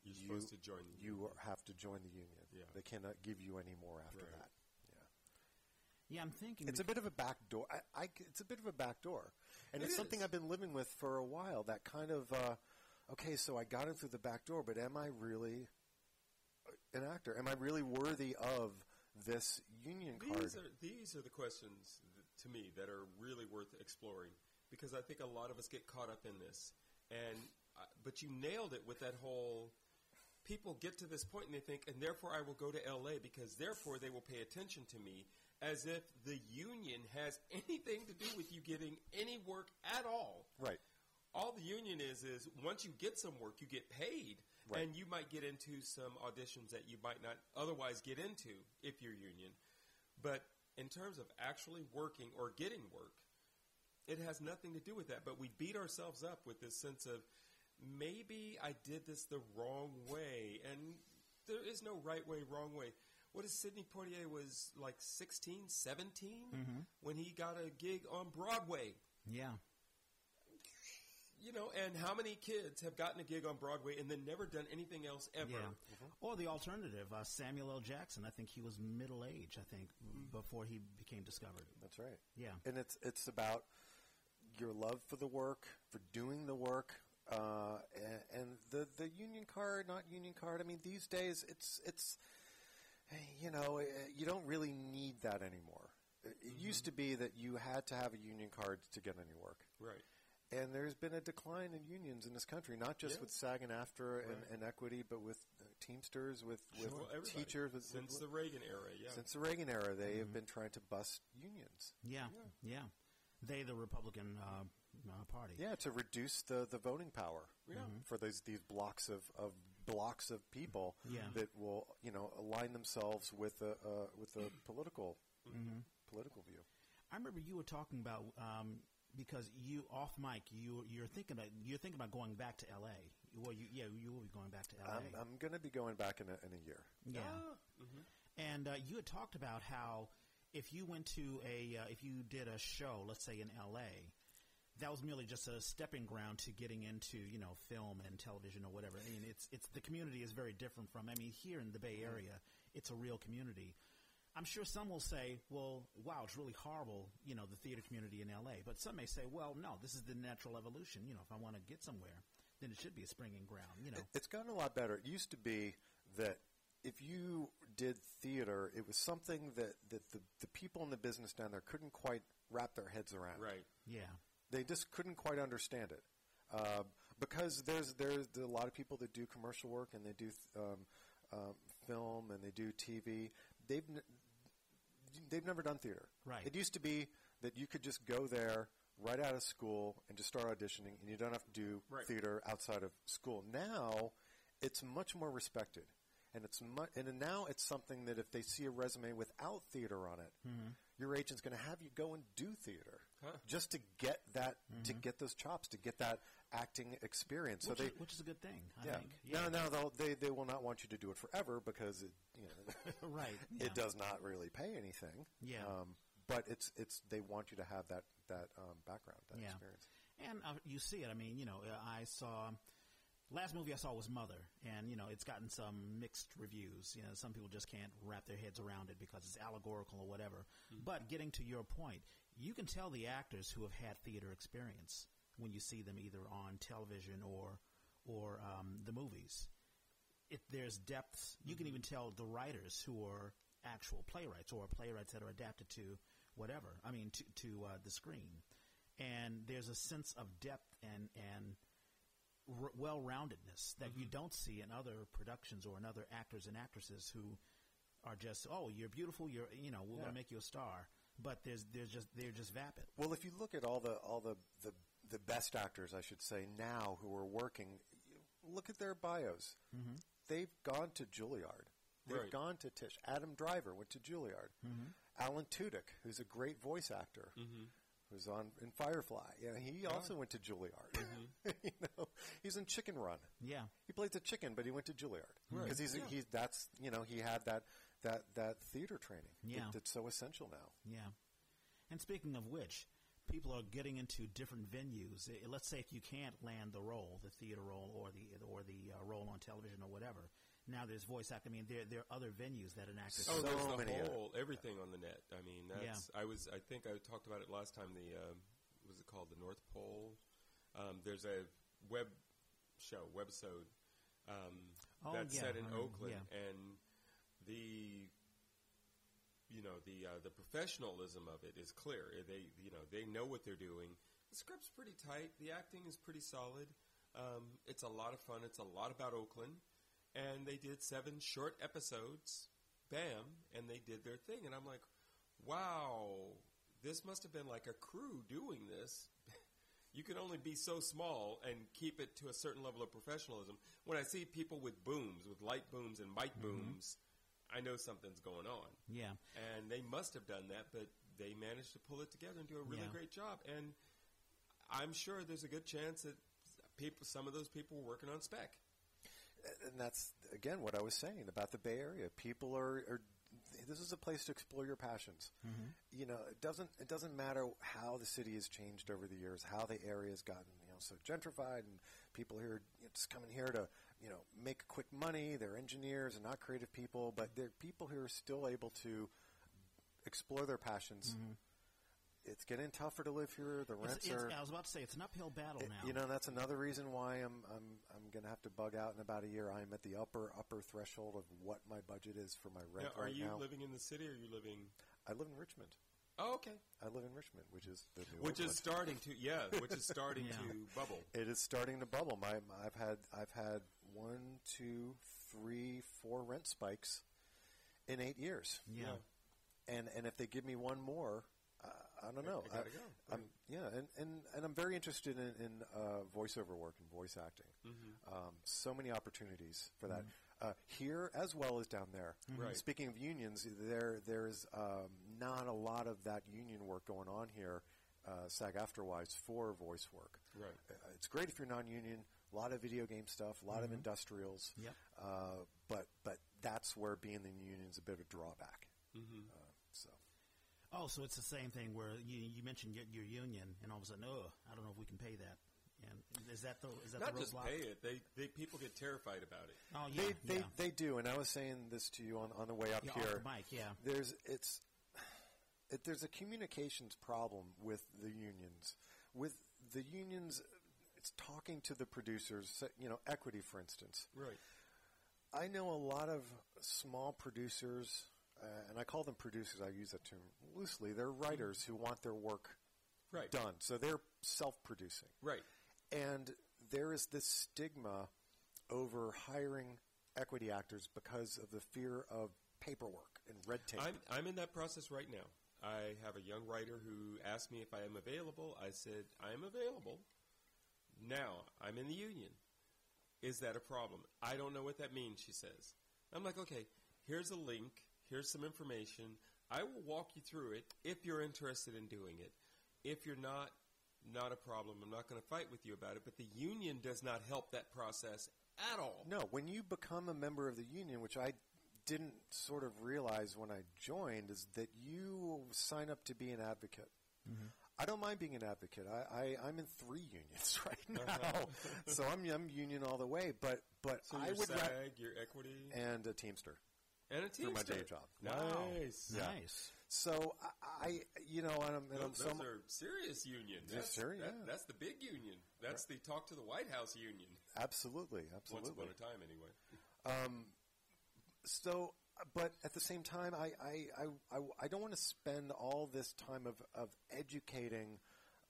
You're you supposed to join the you have to join the union. Yeah. They cannot give you any more after Right. that. Yeah. Yeah, I'm thinking. It's a bit of a back door. I, I c- it's a bit of a back door, and It it's something. I've been living with for a while. That kind of, uh, okay, so I got in through the back door, but am I really an actor? Am I really worthy of this union card? These are these are the questions th- to me that are really worth exploring because I think a lot of us get caught up in this. And uh, but you nailed it with that whole. People get to this point and they think, and therefore I will go to LA because therefore they will pay attention to me, as if the union has anything to do with you getting any work at all. right. All the union is is once you get some work, you get paid, Right. and you might get into some auditions that you might not otherwise get into if you're union. But in terms of actually working or getting work, it has nothing to do with that. But we beat ourselves up with this sense of maybe I did this the wrong way, and there is no right way, wrong way. What is Sidney Poitier was like 16, 17 when he got a gig on Broadway yeah. you know, and how many kids have gotten a gig on Broadway and then never done anything else ever? Yeah. Or the alternative, uh, Samuel L. Jackson. I think he was middle age. I think Mm-hmm. before he became discovered. That's right. Yeah. And it's it's about your love for the work, for doing the work, uh, and, and the the union card, not union card. I mean, these days it's it's you know uh, you don't really need that anymore. It Mm-hmm. used to be that you had to have a union card to get any work. Right. And there's been a decline in unions in this country, not just Yeah. with SAG and AFTRA and, Right. and Equity, but with uh, Teamsters, with, with Well, everybody. teachers. With, since with- the Reagan era, yeah. since the Reagan era, they have been trying to bust unions. Yeah, yeah. They, the Republican uh, uh, Party. Yeah, to reduce the, the voting power Yeah. Mhm. for these these blocks of, of blocks of people Yeah. that will you know align themselves with a uh, with a political Mm-hmm. political view. I remember you were talking about um, because you off mic you you're thinking about you're thinking about going back to L.A. Well, you, yeah, you will be going back to L.A. I'm, I'm going to be going back in a, in a year. yeah, Mm-hmm. and uh, you had talked about how if you went to a uh, if you did a show, let's say in L.A. That was merely just a stepping ground to getting into, you know, film and television or whatever. I mean, it's it's the community is very different from. I mean, here in the Bay Area, it's a real community. I'm sure some will say, well, wow, it's really horrible, you know, the theater community in LA. But some may say, well, no, this is the natural evolution. You know, if I want to get somewhere, then it should be a springing ground, you know. It, it's gotten a lot better. It used to be that if you did theater, it was something that, that the, the people in the business down there couldn't quite wrap their heads around. Right. yeah. They just couldn't quite understand it. Uh, because there's, there's a lot of people that do commercial work and they do um, um, film and they do TV. They've n- they've never done theater. Right. It used to be that you could just go there right out of school and just start auditioning, and you don't have to do Right. theater outside of school. Now, it's much more respected, and it's mu- and now it's something that if they see a resume without theater on it, your agent's going to have you go and do theater Huh. just to get that to get those chops to get that acting experience. Which, so they. is, which is a good thing, I yeah. think. No, no, they'll, they they will not want you to do it forever because it, you know, [LAUGHS] Right, yeah. it does not really pay anything. Yeah. Um, but it's it's they want you to have that that um, background, that Yeah. experience. And uh, you see it. I mean, you know, uh, I saw last movie I saw was Mother, and you know, it's gotten some mixed reviews. You know, some people just can't wrap their heads around it because it's allegorical or whatever. But getting to your point, you can tell the actors who have had theater experience when you see them either on television or or um, the movies. It, there's depth. You can even tell the writers who are actual playwrights or playwrights that are adapted to whatever. I mean, to, to uh, the screen. And there's a sense of depth and and r- well-roundedness that you don't see in other productions or in other actors and actresses who are just oh you're beautiful you're you know we're Yeah. going to make you a star but there's there's just they're just vapid Well, if you look at all the all the, the the best actors, I should say, now who are working, look at their bios. Mm-hmm. They've gone to Juilliard. They've Right. gone to Tisch. Adam Driver went to Juilliard. Mm-hmm. Alan Tudyk, who's a great voice actor, who's on in Firefly. Yeah, he also went to Juilliard. [LAUGHS] you know, he's in Chicken Run. yeah He plays a chicken, but he went to Juilliard Right. because he's Yeah. he's that's you know he had that that that theater training. that- Yeah. that's so essential now. Yeah. And speaking of which, people are getting into different venues. I- Let's say if you can't land the role, the theater role, or the or the uh, role on television or whatever. Now there's voice acting. I mean, there there are other venues that an actor. Oh, So there's the many, whole everything on the net. I mean, that's I was I think I talked about it last time. The um, what was it called the North Pole? Um, there's a web show webisode um, Oh, that's yeah, set in I remember, Oakland, yeah. and the you know the uh, the professionalism of it is clear. They you know they know what they're doing. The script's pretty tight. The acting is pretty solid. Um, it's a lot of fun. It's a lot about Oakland, and they did seven short episodes. Bam, and they did their thing, and I'm like, wow, this must have been like a crew doing this. [LAUGHS] you can only be so small and keep it to a certain level of professionalism. When I see people with booms, with light booms and mic booms, I know something's going on. Yeah. And they must have done that, but they managed to pull it together and do a really Yeah. great job. And I'm sure there's a good chance that people, some of those people were working on spec. and that's again what I was saying about the Bay Area. People are, are this is a place to explore your passions. Mm-hmm. You know, it doesn't it doesn't matter how the city has changed over the years, how the area has gotten you know so gentrified, and people here you know, just coming here to you know make quick money. They're engineers and not creative people, but they're people who are still able to explore their passions. Mm-hmm. it's getting tougher to live here. The It's- rents it's- are. I was about to say it's an uphill battle it- now. you know, that's another reason why I'm I'm I'm going to have to bug out in about a year. I'm at the upper upper threshold of what my budget is for my rent Now, are right you now. living in the city or are you living? I live in Richmond. Oh, okay. I live in Richmond, which is the new Which is Oakland. starting to yeah, which is starting [LAUGHS] Yeah. to bubble. It is starting to bubble. My, I've had I've had one, two, three, four rent spikes in eight years, yeah. and and if they give me one more, uh, I don't know. I gotta go. I'm, yeah, and, and, and I'm very interested in, in uh, voiceover work and voice acting. Mm-hmm. Um, so many opportunities for that uh, here as well as down there. Right. Speaking of unions, there there's um, not a lot of that union work going on here, uh, SAG-AFTRA wise for voice work. Right. Uh, it's great if you're non-union. A lot of video game stuff, a lot of industrials. Yep. Uh, but but that's where being in the union is a bit of a drawback. Mm-hmm. Uh, so Oh, so it's the same thing where you, you mentioned get your union, and all of a sudden, oh, I don't know if we can pay that. And is that the is that Not the just roadblock? pay it; they, they people get terrified about it. Oh, yeah, they, they, yeah. they do, and I was saying this to you on, on the way up Yeah, off here. the mic, yeah. There's it's it, there's a communications problem with the unions. With the unions, it's talking to the producers. You know, equity, for instance. Right. I know a lot of small producers, uh, and I call them producers. I use that term loosely. They're writers who want their work Right. done, so they're self-producing. Right. And there is this stigma over hiring equity actors because of the fear of paperwork and red tape. I'm I'm in that process right now. I have a young writer who asked me if I am available. I said I am available. Now I'm in the union. Is that a problem? I don't know what that means. She says. I'm like, okay. Here's a link. Here's some information. I will walk you through it if you're interested in doing it. If you're not, not a problem. I'm not going to fight with you about it. But the union does not help that process at all. no, when you become a member of the union, which I didn't sort of realize when I joined, is that you sign up to be an advocate. Mm-hmm. I don't mind being an advocate. I, I, I'm in three unions [LAUGHS] right now, so I'm, I'm union all the way. But but So I would SAG, ra- your equity, and a Teamster. and a Teamster team my day job. Nice. Yeah. Nice. So I, I you know, and I'm, and I'm Those, some, those are serious union. They're That's, seri- that- yeah. that's the big union. That's the talk to the White House union. absolutely, absolutely. Once upon a time, anyway. [LAUGHS] Um, so, but at the same time, I, I, I, I, I don't want to spend all this time of, of educating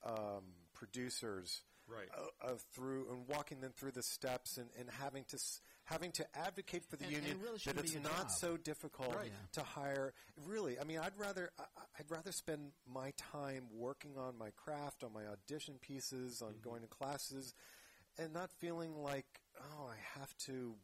um, producers Right. uh, uh, through and walking them through the steps and, and having to s- having to advocate for the And- union and really that it's not job. so difficult Right. To hire. Really, I mean, I'd rather I, I'd rather spend my time working on my craft, on my audition pieces, on Mm-hmm. going to classes, and not feeling like oh, I have to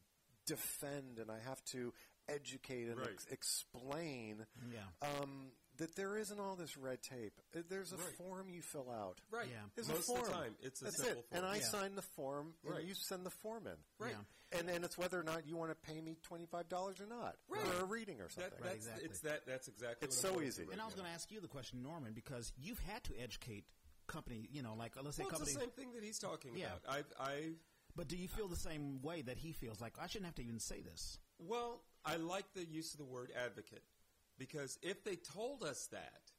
defend and I have to educate and Right. ex- explain Yeah. um, that there isn't all this red tape. Uh, There's a Right. form you fill out. Right. Yeah. There's Most a form. of the time, it's a That's simple it. form. And I Yeah. sign the form, and Right. you send the form in. Right. Yeah. And then it's whether or not you want to pay me twenty five dollars or not Right. for a reading or something. That, that's, exactly. It's that. That's exactly. It's what I'm so going easy. through And I was now. going to ask you the question, Norman, because you've had to educate company, you know, like uh, let's say Well, it's company. the same thing that he's talking Yeah. about. I've, I But do you feel the same way that he feels? Like I shouldn't have to even say this. Well, I like the use of the word advocate because if they told us that,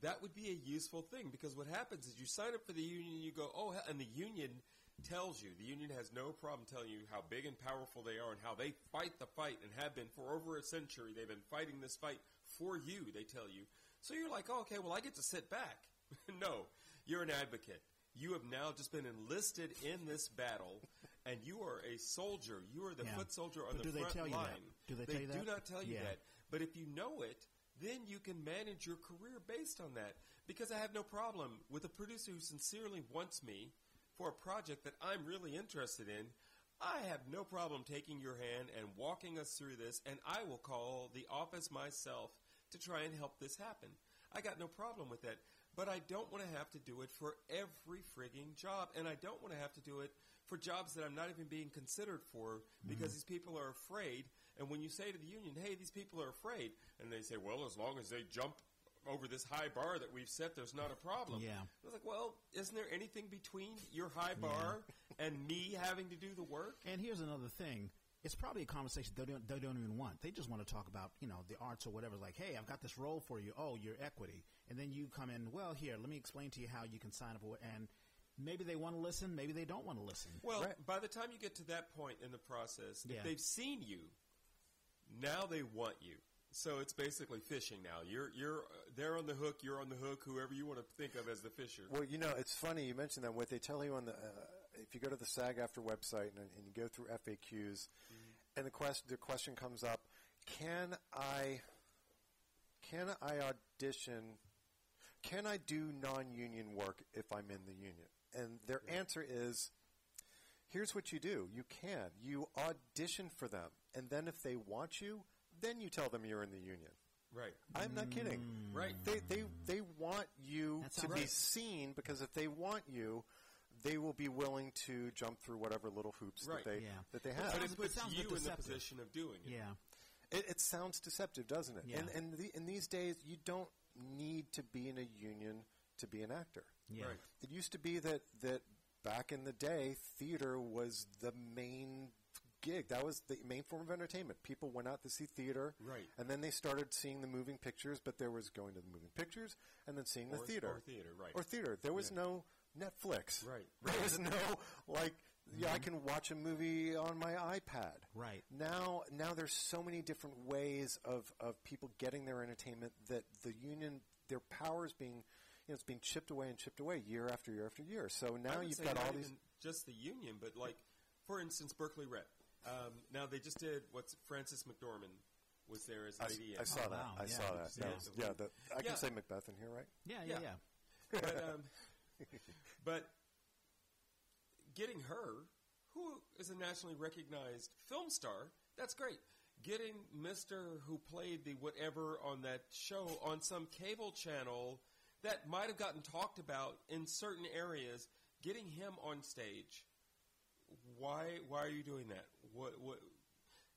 that would be a useful thing. Because what happens is you sign up for the union, you go, oh, and the union tells you, the union has no problem telling you how big and powerful they are and how they fight the fight and have been for over a century. They've been fighting this fight for you, they tell you. So you're like, oh, okay, well, I get to sit back. [LAUGHS] no, you're an advocate. You have now just been enlisted in this battle, and you are a soldier. You are the Yeah. foot soldier on But the do they front tell you that? Do they tell you do that? not tell you Yeah. that. But if you know it, then you can manage your career based on that. Because I have no problem with a producer who sincerely wants me for a project that I'm really interested in. I have no problem taking your hand and walking us through this, and I will call the office myself to try and help this happen. I got no problem with that. But I don't want to have to do it for every frigging job, and I don't want to have to do it for jobs that I'm not even being considered for because mm-hmm. these people are afraid. And when you say to the union, "Hey, these people are afraid," and they say, "Well, as long as they jump over this high bar that we've set, there's not a problem." Yeah. I was like, "Well, isn't there anything between your high bar and me having to do the work?" And here's another thing: it's probably a conversation they don't, they don't even want. They just want to talk about, you know, the arts or whatever. Like, hey, I've got this role for you. Oh, you're equity. And then you come in, well, here, let me explain to you how you can sign up. for And maybe they want to listen, maybe they don't want to listen. Well, Right. by the time you get to that point in the process, Yeah. if they've seen you, now they want you. So it's basically fishing now. You're you're uh, they're on the hook. You're on the hook. Whoever you want to think of as the fisher. Well, you know, it's funny you mentioned that. What they tell you on the, uh, if you go to the SAG-AFTRA website and, and you go through FAQs, and the question the question comes up, can I, can I audition? Can I do non-union work if I'm in the union? And their answer is, here's what you do. You can. You audition for them, and then if they want you, then you tell them you're in the union. right. I'm not kidding. Mm. Right. They they they want you That to sounds be right. seen because if they want you, they will be willing to jump through whatever little hoops Right. that they Yeah. that they have. But sounds- it puts sounds you in the deceptive. position of doing it. Yeah. It, it sounds deceptive, doesn't it? Yeah. And and the, in these days, you don't need to be in a union to be an actor. Yeah. Right. It used to be that that back in the day, theater was the main gig. That was the main form of entertainment. People went out to see theater, Right. And then they started seeing the moving pictures. But there was going to the moving pictures and then seeing Or, the theater or theater. Right. or theater. There was Yeah. no Netflix. Right. [LAUGHS] There was no like. Yeah, I mm-hmm. can watch a movie on my iPad. Right. Now, now there's so many different ways of, of people getting their entertainment that the union, their power is being, you know, it's being chipped away and chipped away year after year after year. So now you've got all these. just the union, but like, for instance, Berkeley Rep. Um, now they just did what's Frances McDormand was there as I, lady. I in. saw Oh, that. wow, I yeah. saw that. Yeah. that was, yeah, the, I Yeah. can say Macbeth in here, right? Yeah, yeah, Yeah. yeah. but um, [LAUGHS] but getting her, who is a nationally recognized film star, that's great. Getting Mister who played the whatever on that show on some cable channel that might have gotten talked about in certain areas, getting him on stage. Why? Why are you doing that? What? What?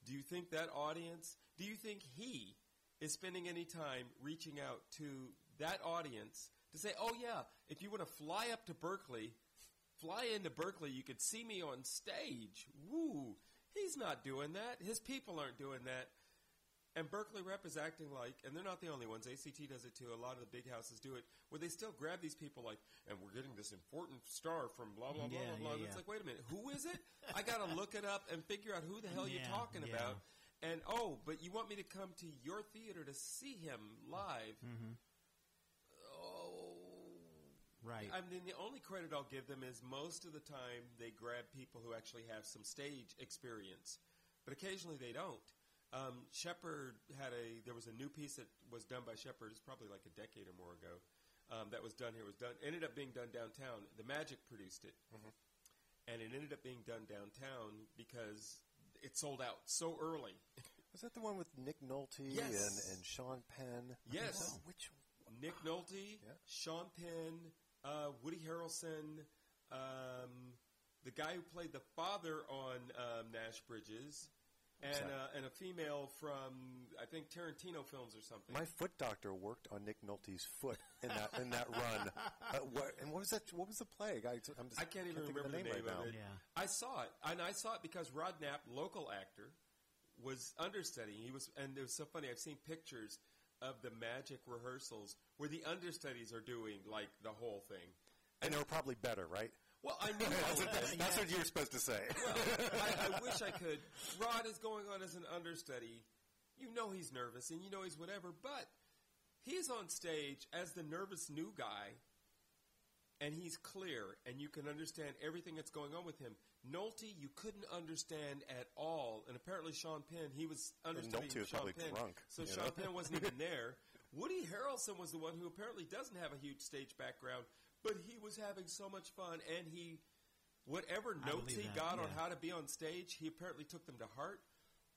Do you think that audience? Do you think he is spending any time reaching out to that audience to say, "Oh yeah, if you want to fly up to Berkeley, fly into Berkeley, you could see me on stage." Woo! He's not doing that. His people aren't doing that. And Berkeley Rep is acting like, and they're not the only ones. ACT does it too. A lot of the big houses do it, where they still grab these people like, and we're getting this important star from blah blah blah Yeah, blah blah. yeah, It's yeah. like, wait a minute, who is it? I got to [LAUGHS] look it up and figure out who the hell you're talking about. And oh, but you want me to come to your theater to see him live? Mm-hmm. Oh, Right. I mean, the only credit I'll give them is most of the time they grab people who actually have some stage experience, but occasionally they don't. Um, Shepard had a there was a new piece that was done by Shepard. It's probably like a decade or more ago. Um, that was done here was done ended up being done downtown. The Magic produced it, and it ended up being done downtown because it sold out so early. [LAUGHS] Was that the one with Nick Nolte Yes. and, and Sean Penn? Yes. Oh, which Nick Nolte, Yeah. Sean Penn, uh, Woody Harrelson, um, the guy who played the father on um, Nash Bridges, and uh, and a female from I think Tarantino films or something. My foot doctor worked on Nick Nolte's foot in that in that run. [LAUGHS] Uh, what, and what was that? What was the plague? I, I'm just, I can't even think remember of the the name, name, right of now. it. Yeah. I saw it, and I saw it because Rod Knapp, local actor, was understudying. He was, and it was so funny. I've seen pictures of the magic rehearsals where the understudies are doing like the whole thing. And they were probably better, right? Well, I knew [LAUGHS] That's, what, this. that's what you were supposed to say. I, I [LAUGHS] wish I could. Rod is going on as an understudy. You know he's nervous, and you know he's whatever, but he's on stage as the nervous new guy, and he's clear, and you can understand everything that's going on with him. Nolte, you couldn't understand at all, and apparently Sean Penn, he was understudying Nolte was Sean probably Penn, drunk, so Sean know? Penn wasn't even there. Woody Harrelson was the one who apparently doesn't have a huge stage background, but he was having so much fun, and he, whatever notes he that, got on how to be on stage, he apparently took them to heart.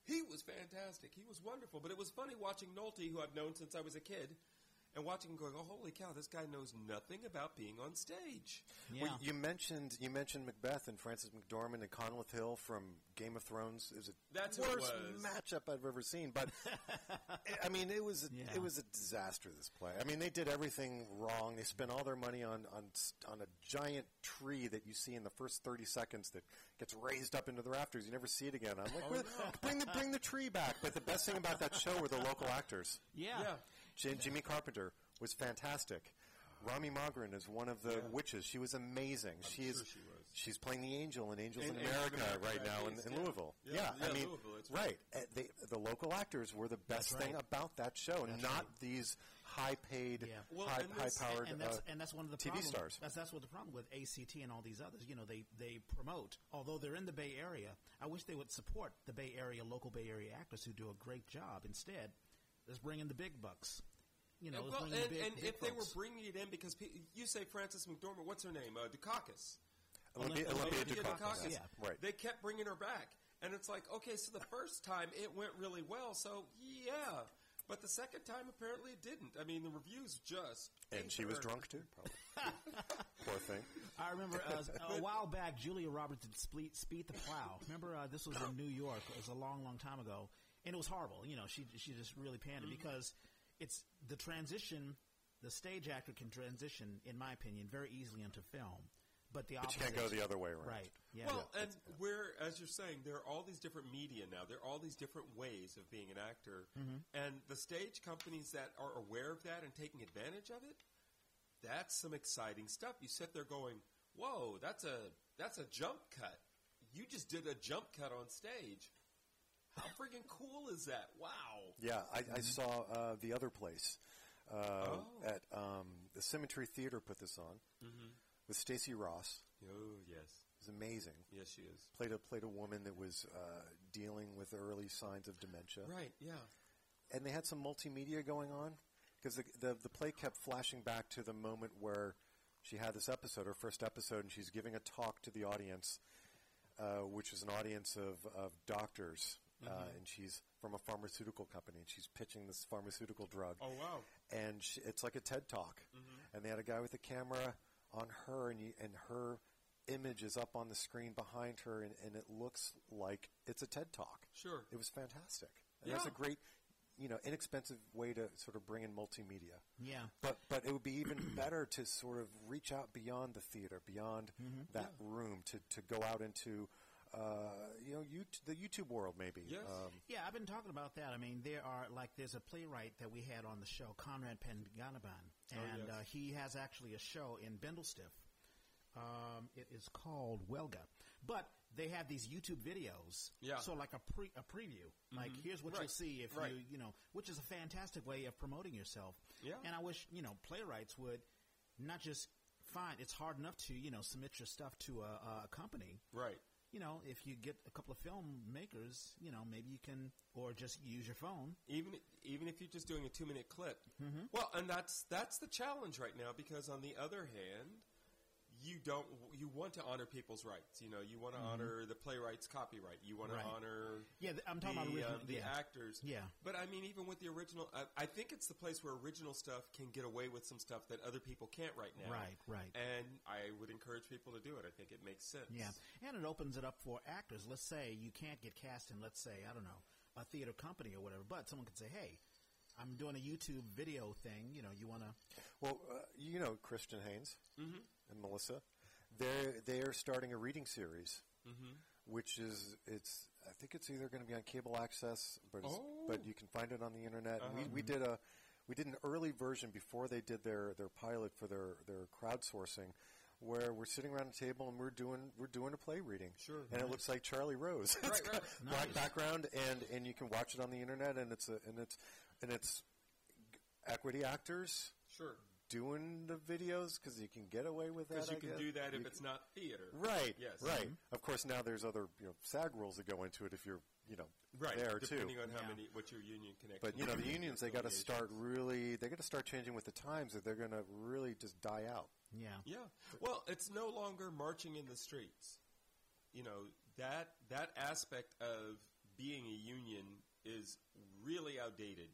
He was fantastic. He was wonderful. But it was funny watching Nolte, who I've known since I was a kid, and watching him going, oh, holy cow, this guy knows nothing about being on stage. Yeah. Well, you mentioned you mentioned Macbeth and Frances McDormand and Conleth Hill from Game of Thrones. It was the That's who it worst was. matchup I've ever seen. But [LAUGHS] I mean, it was a, Yeah. it was a disaster. This play. I mean, they did everything wrong. They spent all their money on on on a giant tree that you see in the first thirty seconds that gets raised up into the rafters. You never see it again. I'm like, Oh, "Well, no. bring the bring the tree back. But the best thing about that show were the local actors. yeah. Yeah. J- Jimmy Carpenter was fantastic. Rami Margron is one of the Yeah. witches. She was amazing. she is. she was. She's playing the angel in Angels In- in, America America, right right, now in, in yeah. Louisville. Yeah, Yeah, yeah, I mean, Louisville, right. right. Uh, they, the local actors were the best That's thing right. about that show, That's not right. these high-paid, Well, high, and this- high-powered and that's uh, and that's one of the TV problem- stars. That's that's what the problem with ACT and all these others. You know, they they promote. Although they're in the Bay Area, I wish they would support the Bay Area local Bay Area actors who do a great job. Instead, let's bring in the big bucks. You know, And, well, and, big, and big if they were bringing it in, because pe- you say Frances McDormand, what's her name? Uh, Dukakis. Olympia, Olympia Olympia Olivia Dukakis. Dukakis. Yeah. Right. They kept bringing her back. And it's like, okay, so the first time it went really well, so yeah. But the second time, apparently it didn't. I mean, the reviews just. And ate she was drunk too, probably. [LAUGHS] Poor thing. I remember uh, [LAUGHS] a while back, Julia Roberts did Speed, Speed the Plow. Remember, uh, this was in [LAUGHS] New York. It was a long, long time ago, and it was horrible. You know, she she just really panned Mm-hmm. it because it's the transition. The stage actor can transition, in my opinion, very easily into film, but the But you can't go the other way around. right. Yeah. Well, and we're, as you're saying, there are all these different media now. There are all these different ways of being an actor. Mm-hmm. And the stage companies that are aware of that and taking advantage of it, that's some exciting stuff. You sit there going, whoa, that's a, that's a jump cut. You just did a jump cut on stage. How freaking cool is that? Wow. Yeah, I, I saw uh, the other place uh, Mm-hmm. Oh. at um, the Symmetry Theater. Put this on Mm-hmm. with Stacy Ross. Oh, yes. It was amazing. Yes, she is. Played a played a woman that was uh, dealing with early signs of dementia, Right, yeah. and they had some multimedia going on because the, the the play kept flashing back to the moment where she had this episode, her first episode, and she's giving a talk to the audience, uh, which is an audience of of doctors, uh, mm-hmm. and she's from a pharmaceutical company, and she's pitching this pharmaceutical drug Oh, wow. and she, it's like a TED talk. Mm-hmm. And they had a guy with a camera on her, and you, and her image is up on the screen behind her, and, and it looks like it's a TED talk. Sure. It was fantastic. And That's a great, you know, inexpensive way to sort of bring in multimedia. yeah. But but it would be even [CLEARS THROAT] better to sort of reach out beyond the theater, beyond mm-hmm. that room, to, to go out into, uh, you know, you, the YouTube world maybe. Yes. Um, Yeah, I've been talking about that. I mean, there are like there's a playwright that we had on the show, Conrad Panganiban, and yes. uh, he has actually a show in Bindlestiff. Um, it is called Welga, but they have these YouTube videos. Yeah. So like a pre a preview, like here's what Right. you'll see if Right. you you know, which is a fantastic way of promoting yourself. Yeah. And I wish you know playwrights would not just find it's hard enough to you know submit your stuff to a, a company Right. You know, if you get a couple of filmmakers, you know, maybe you can, or just use your phone. even even if you're just doing a two minute clip. Mm-hmm. Well, and that's that's the challenge right now because on the other hand, you don't you want to honor people's rights. You know, you want to honor the playwright's copyright. You want Right. to honor Yeah, th- I'm the, talking about original. uh, the yeah. actors. Yeah. But I mean, even with the original, I, I think it's the place where original stuff can get away with some stuff that other people can't right now. Right, right. And I would encourage people to do it. I think it makes sense. Yeah, and it opens it up for actors. Let's say you can't get cast in, let's say, I don't know, a theater company or whatever, but someone could say, hey, I'm doing a YouTube video thing. You know, you want to. Well, uh, you know Christian Haynes and Melissa. They're they're starting a reading series, mm-hmm. which is it's I think it's either going to be on cable access, but it's, Oh. but you oh. can find it on the internet. We we uh-huh. did a we did an early version before they did their their pilot for their their crowdsourcing. Where we're sitting around a table and we're doing we're doing a play reading, Sure. and it looks like Charlie Rose. Right, right. [LAUGHS] black background, and and you can watch it on the internet, and it's a and it's and it's equity actors Sure. Doing the videos because you can get away with that. Because you I can guess. do that if You it's can- not theater. right. Yes. right. Of course, now there's other you know SAG rules that go into it if you're you know Right. there too. depending on how Yeah. many, what your union connection. But you know the unions they got to start really they got to start changing with the times or they're going to really just die out. Yeah. Yeah. Well, it's no longer marching in the streets. You know that that aspect of being a union is really outdated.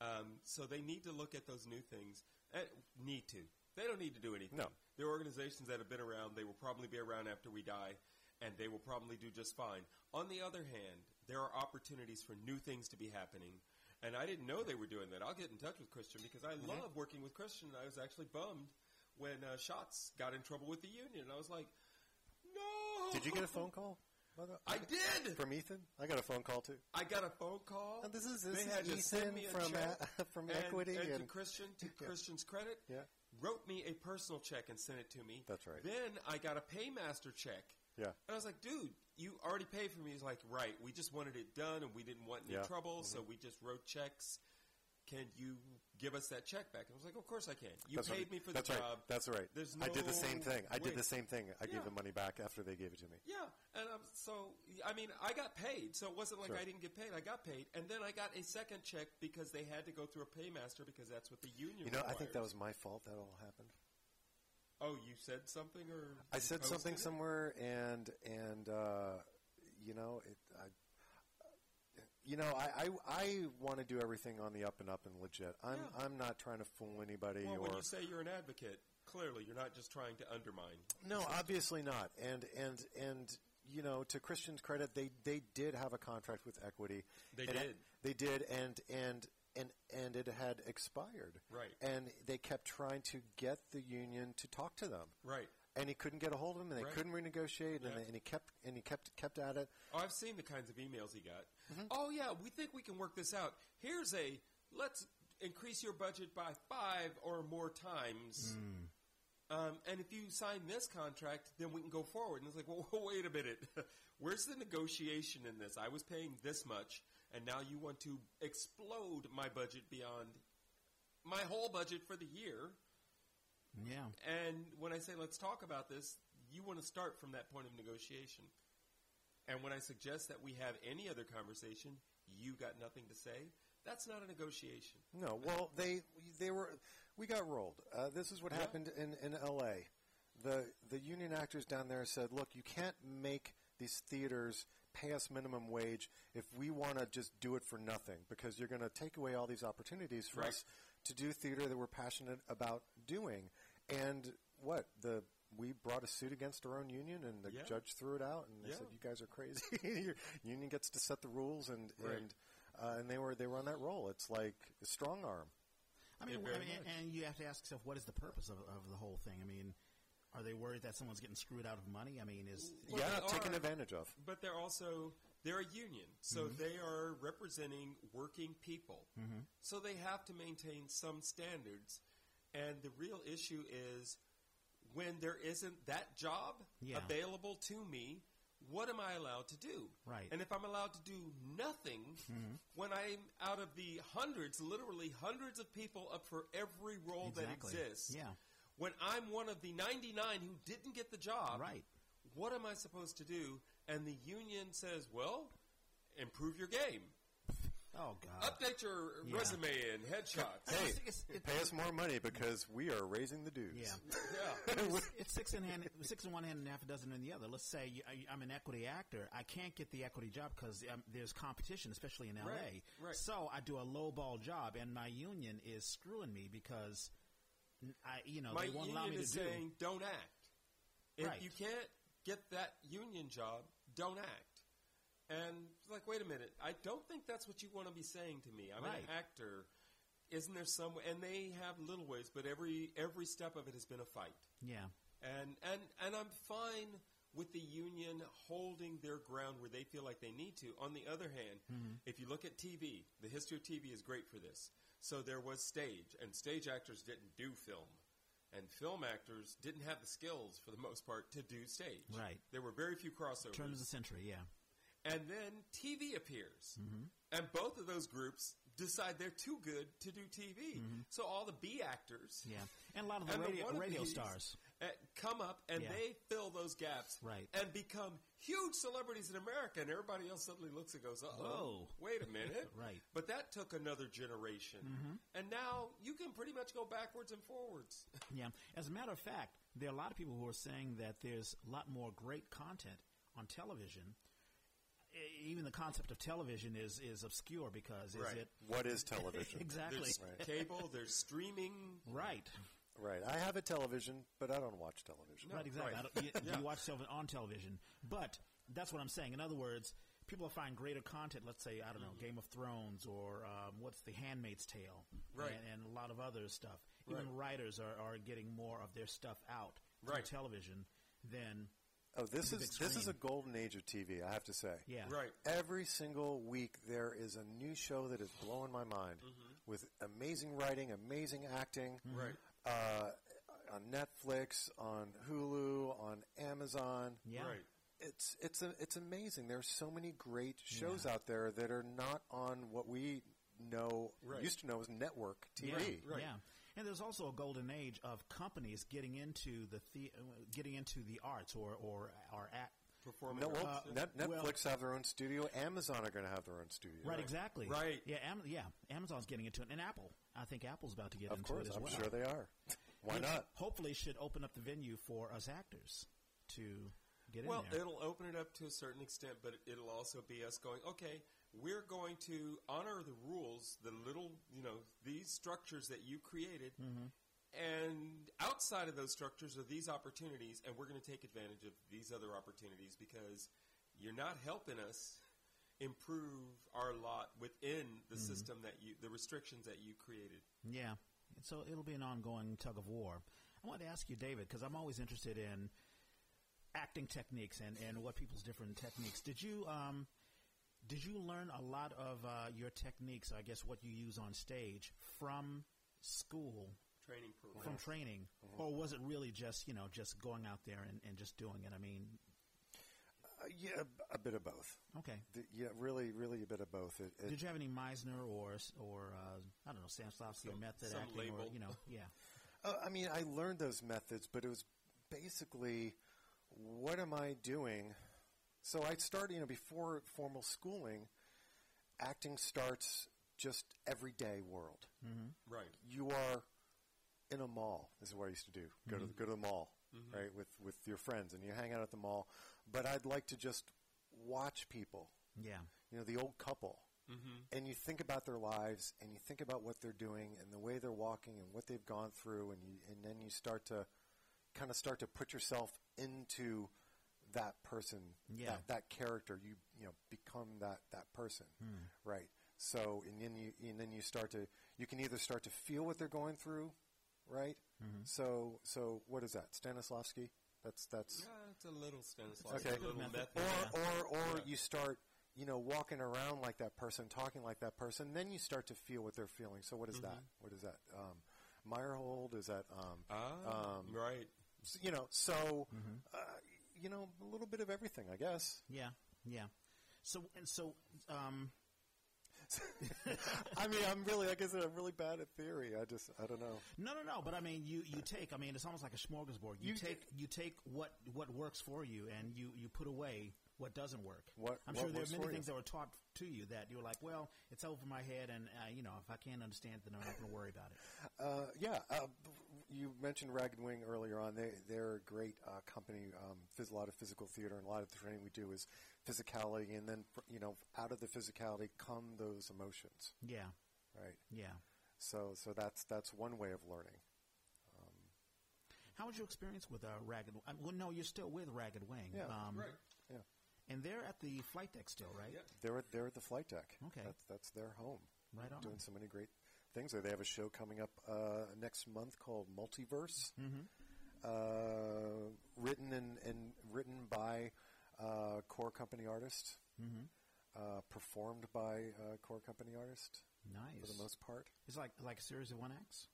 Um, so they need to look at those new things. Uh, need to. They don't need to do anything. No. There are organizations that have been around. They will probably be around after we die, and they will probably do just fine. On the other hand, there are opportunities for new things to be happening. And I didn't know they were doing that. I'll get in touch with Christian because I Mm-hmm. love working with Christian. I was actually bummed when uh, Shots got in trouble with the union. I was like, no. Did you get a phone call? I did. from Ethan. I got a phone call too. I got a phone call. And this is- this they is had Ethan me a from, [LAUGHS] from and, Equity and, to and- Christian to [LAUGHS] Yeah. Christian's credit. Yeah. Wrote me a personal check and sent it to me. That's right. Then I got a paymaster check. Yeah. And I was like, dude, you already paid for me. He's like, right. We just wanted it done, and we didn't want any Yeah. Mm-hmm. trouble, so we just wrote checks. Can you give us that check back? And I was like, of course I can. You That's paid right. me for That's the right. job. That's right. There's no I did the same thing. I did the same thing. I Yeah. gave the money back after they gave it to me. Yeah, and um, so I mean, I got paid, so it wasn't like Sure. I didn't get paid. I got paid, and then I got a second check because they had to go through a paymaster because that's what the union. You know, I think that was my fault that all happened. Oh, you said something, or I said something it? somewhere, and and uh, you know, it, I, you know, I I, I want to do everything on the up and up and legit. I'm Yeah. I'm not trying to fool anybody Well, or when you say you're an advocate, clearly you're not just trying to undermine. no, obviously not. And and and you know, to Christian's credit, they they did have a contract with Equity. They did. They did, and and. And, and it had expired. Right. And they kept trying to get the union to talk to them. Right. And he couldn't get a hold of them, and they Right. couldn't renegotiate, and, Yeah. they, and he kept and he kept kept at it. Oh, I've seen the kinds of emails he got. Mm-hmm. Oh yeah, we think we can work this out. Here's a let's increase your budget by five or more times. Um, and if you sign this contract, then we can go forward. And it's like, well, [LAUGHS] wait a minute. [LAUGHS] Where's the negotiation in this? I was paying this much, and now you want to explode my budget beyond my whole budget for the year. Yeah. And when I say let's talk about this, you want to start from that point of negotiation. And when I suggest that we have any other conversation, you got nothing to say. That's not a negotiation. No, well, they they were we got rolled. Uh, this is what Yeah. happened in in L.A. The the union actors down there said, "Look, you can't make these theaters pay us minimum wage if we want to just do it for nothing because you're going to take away all these opportunities for Right. us to do theater that we're passionate about doing." And what the we brought a suit against our own union, and the Yeah. judge threw it out, and they Yeah. said, "You guys are crazy. [LAUGHS] Your union gets to set the rules," and Right. and uh, and they were they were on that roll. It's like a strong arm. I mean, Yeah, I mean, and you have to ask yourself, what is the purpose of, of the whole thing? I mean, are they worried that someone's getting screwed out of money? I mean, is Well, yeah, they taken are- advantage of. But they're also they're a union, so they are representing working people. So they have to maintain some standards. And the real issue is when there isn't that job Yeah. available to me, what am I allowed to do? Right. And if I'm allowed to do nothing mm-hmm. when I'm out of the hundreds, literally hundreds of people up for every role Exactly. that exists. Yeah. When I'm one of the 99 who didn't get the job, Right. what am I supposed to do? And the union says, well, improve your game. Oh god, Update your Yeah. resume and headshots. Hey, It's- it's- pay us more money because we are raising the dues. yeah. [LAUGHS] Yeah. it's, it's six in hand, six in one hand and half a dozen in the other. Let's say you, I, I'm an equity actor. I can't get the equity job because um, there's competition, especially in LA. Right, right. So I do a low ball job, and my union is screwing me because I, you know, My they won't allow me union to is do. saying, don't act. If Right. you can't get that union job, don't act. And it's like, wait a minute, I don't think that's what you want to be saying to me. I'm Right. an actor. Isn't there some? And they have little ways, but every every step of it has been a fight. yeah, And and and I'm fine with the union holding their ground where they feel like they need to. On the other hand, mm-hmm. if you look at TV, the history of TV is great for this. So there was stage, and stage actors didn't do film. And film actors didn't have the skills, for the most part, to do stage. Right. There were very few crossovers. turn of the century. Yeah, And then TV appears. Mm-hmm. And both of those groups decide they're too good to do TV. Mm-hmm. So all the B actors yeah, and a lot of the radio, radio stars. uh, come up and Yeah. they fill those gaps Right. and become huge celebrities in America, and everybody else suddenly looks and goes, "Oh, wait a minute!" [LAUGHS] Right. But that took another generation, mm-hmm. and now you can pretty much go backwards and forwards. [LAUGHS] Yeah. As a matter of fact, there are a lot of people who are saying that there's a lot more great content on television. Even the concept of television is is obscure because is Right. it What is television? [LAUGHS] exactly There's Right. cable, there's streaming. right? right. I have a television, but I don't watch television. right, exactly. right. I don't, you, [LAUGHS] Yeah. you watch television on television, but that's what I'm saying. In other words, people find greater content. Let's say I don't know, Game of Thrones or um, what's the Handmaid's Tale, Right. and, and a lot of other stuff. Even Right. writers are, are getting more of their stuff out Right. through television than Oh, this is this is a golden age of TV. I have to say. yeah, Right. Every single week there is a new show that is blowing my mind Mm-hmm. with amazing writing, amazing acting. Right. Uh, on Netflix, on Hulu, on Amazon. yeah. Right. It's it's a, it's amazing. There's so many great shows Yeah. out there that are not on what we know Right. used to know as network TV. Yeah, Right. yeah. And there's also a golden age of companies getting into the, the uh, getting into the arts or or or act. Performing No, well, arts. Net, well- Netflix have their own studio. Amazon are going to have their own studio. Right, exactly. Right. Yeah, Am- yeah. Amazon's getting into it, and Apple. I think Apple's about to get Of into course, it as I'm well. sure they are. Why Which not? Hopefully, should open up the venue for us actors to get Well, in there. it'll open it up to a certain extent, but it'll also be us going, okay, we're going to honor the rules, the little, you know, these structures that you created, Mm-hmm. and outside of those structures are these opportunities, and we're going to take advantage of these other opportunities because you're not helping us improve our lot within the Mm-hmm. system that you, the restrictions that you created. Yeah. So it'll be an ongoing tug of war. I wanted to ask you, David, because I'm always interested in acting techniques and, and what people's different techniques. Did you um, did you learn a lot of uh, your techniques? I guess what you use on stage from school, Training program. from training, or was it really just you know just going out there and, and just doing it? I mean, Uh, yeah, b- a bit of both. okay. The- yeah, really, really a bit of both. It, it, Did you have any Meisner or or uh, I don't know Stanislavski or method some acting or label. you know yeah [LAUGHS] Uh, I mean, I learned those methods, but it was basically, what am I doing? So I started, you know, before formal schooling, acting starts just everyday world. Mm-hmm. Right. You are in a mall. This is what I used to do. Go to mm-hmm. go to the mall, mm-hmm. right, with with your friends, and you hang out at the mall. But I'd like to just watch people. yeah You know, the old couple. And you think about their lives, and you think about what they're doing, and the way they're walking, and what they've gone through, and you, and then you start to kind of start to put yourself into that person, Yeah. that, that character. You you know become that that person, right? So and then you and then you start to you can either start to feel what they're going through, right? So so what is that Stanislavski? That's that's Yeah, it's a little Stanislavski, Okay. a little Method. method. or or or Yeah. you start you know walking around like that person talking like that person then you start to feel what they're feeling so what is that what is that um meyerhold is that um, Ah, um right. you know so uh, you know a little bit of everything i guess yeah yeah. So and so um, [LAUGHS] i mean i'm really like i said i'm really bad at theory i just i don't know No, no, no. But I mean, you, you take. I mean, it's almost like a smorgasbord. You, You- take you take what what works for you, and you, you put away what doesn't work. What- I'm what sure there are many for you? things that were taught to you that you're like, well, it's over my head, and uh, you know, if I can't understand it, then I'm not going to worry about it. Uh, yeah, uh, you mentioned Ragged Wing earlier on. They they're a great uh, company. Um, phys- a lot of physical theater, and a lot of the training we do is physicality, and then fr- you know, out of the physicality come those emotions, Yeah, right? yeah. So so that's that's one way of learning. How was your experience with uh, Ragged? Uh, well, no, you're still with Ragged Wing. Yeah. um, Right. Yeah, And they're at the flight deck still, right? Yep. they're at, they're at the flight deck. Okay. that's that's their home. Right on. Doing so many great things there. They have a show coming up uh, next month called Multiverse, Mm-hmm. uh, written and, and written by uh, core company artists. Mm-hmm. uh, performed by uh, core company artist Nice. for the most part. It's like like a series of one acts.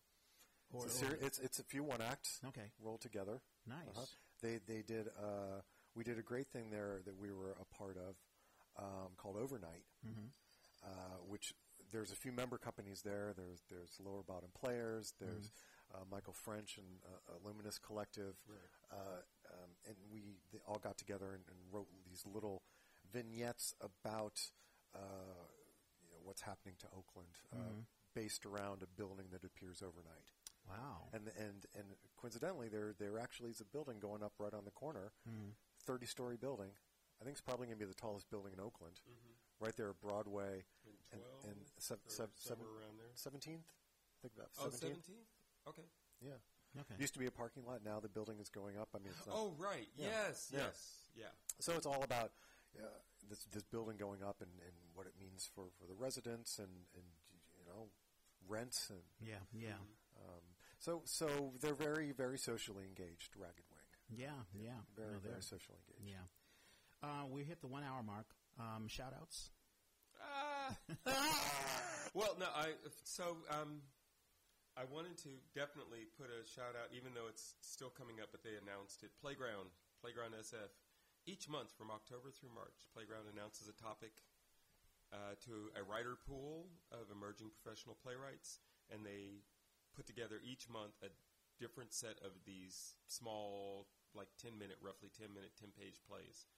Or, It's a, or- seri- it's, it's a few one acts okay. rolled together. Nice. Uh-huh. They they did uh, we did a great thing there that we were a part of um, called Overnight, Mm-hmm. uh, which there's a few member companies there. There's there's Lower Bottom Playaz. There's Mm-hmm. uh, Michael French and uh, Luminous Collective, uh, um, and we they all got together and, and wrote these little vignettes about uh, you know, what's happening to Oakland, uh, Mm-hmm. based around a building that appears overnight. Wow. And and and coincidentally, there there actually is a building going up right on the corner, Mm-hmm. thirty story building, I think it's probably going to be the tallest building in Oakland, right there at Broadway and, 12 and sev- or sev- seven- around there. 17th. I think about Oh, 17th. 17th? Okay. Yeah. Okay. Used to be a parking lot. Now the building is going up. I mean, it's not, Oh, right. Yeah. Yes, Yeah. yes. Yeah. so it's all about uh, this this building going up and, and what it means for, for the residents and, and you know rents and Yeah, yeah, um, so so they're very very socially engaged. Ragged Wing, yeah, yeah. very No, they're- very socially engaged. Yeah. Uh, we hit the one hour mark. Um, shout outs. [LAUGHS] Well, no, I so um, I wanted to definitely put a shout out, even though it's still coming up, but they announced it. Playground, Playground SF, each month from October through March, Playground announces a topic uh, to a writer pool of emerging professional playwrights, and they put together each month a different set of these small, like ten minute, roughly ten minute, ten page plays.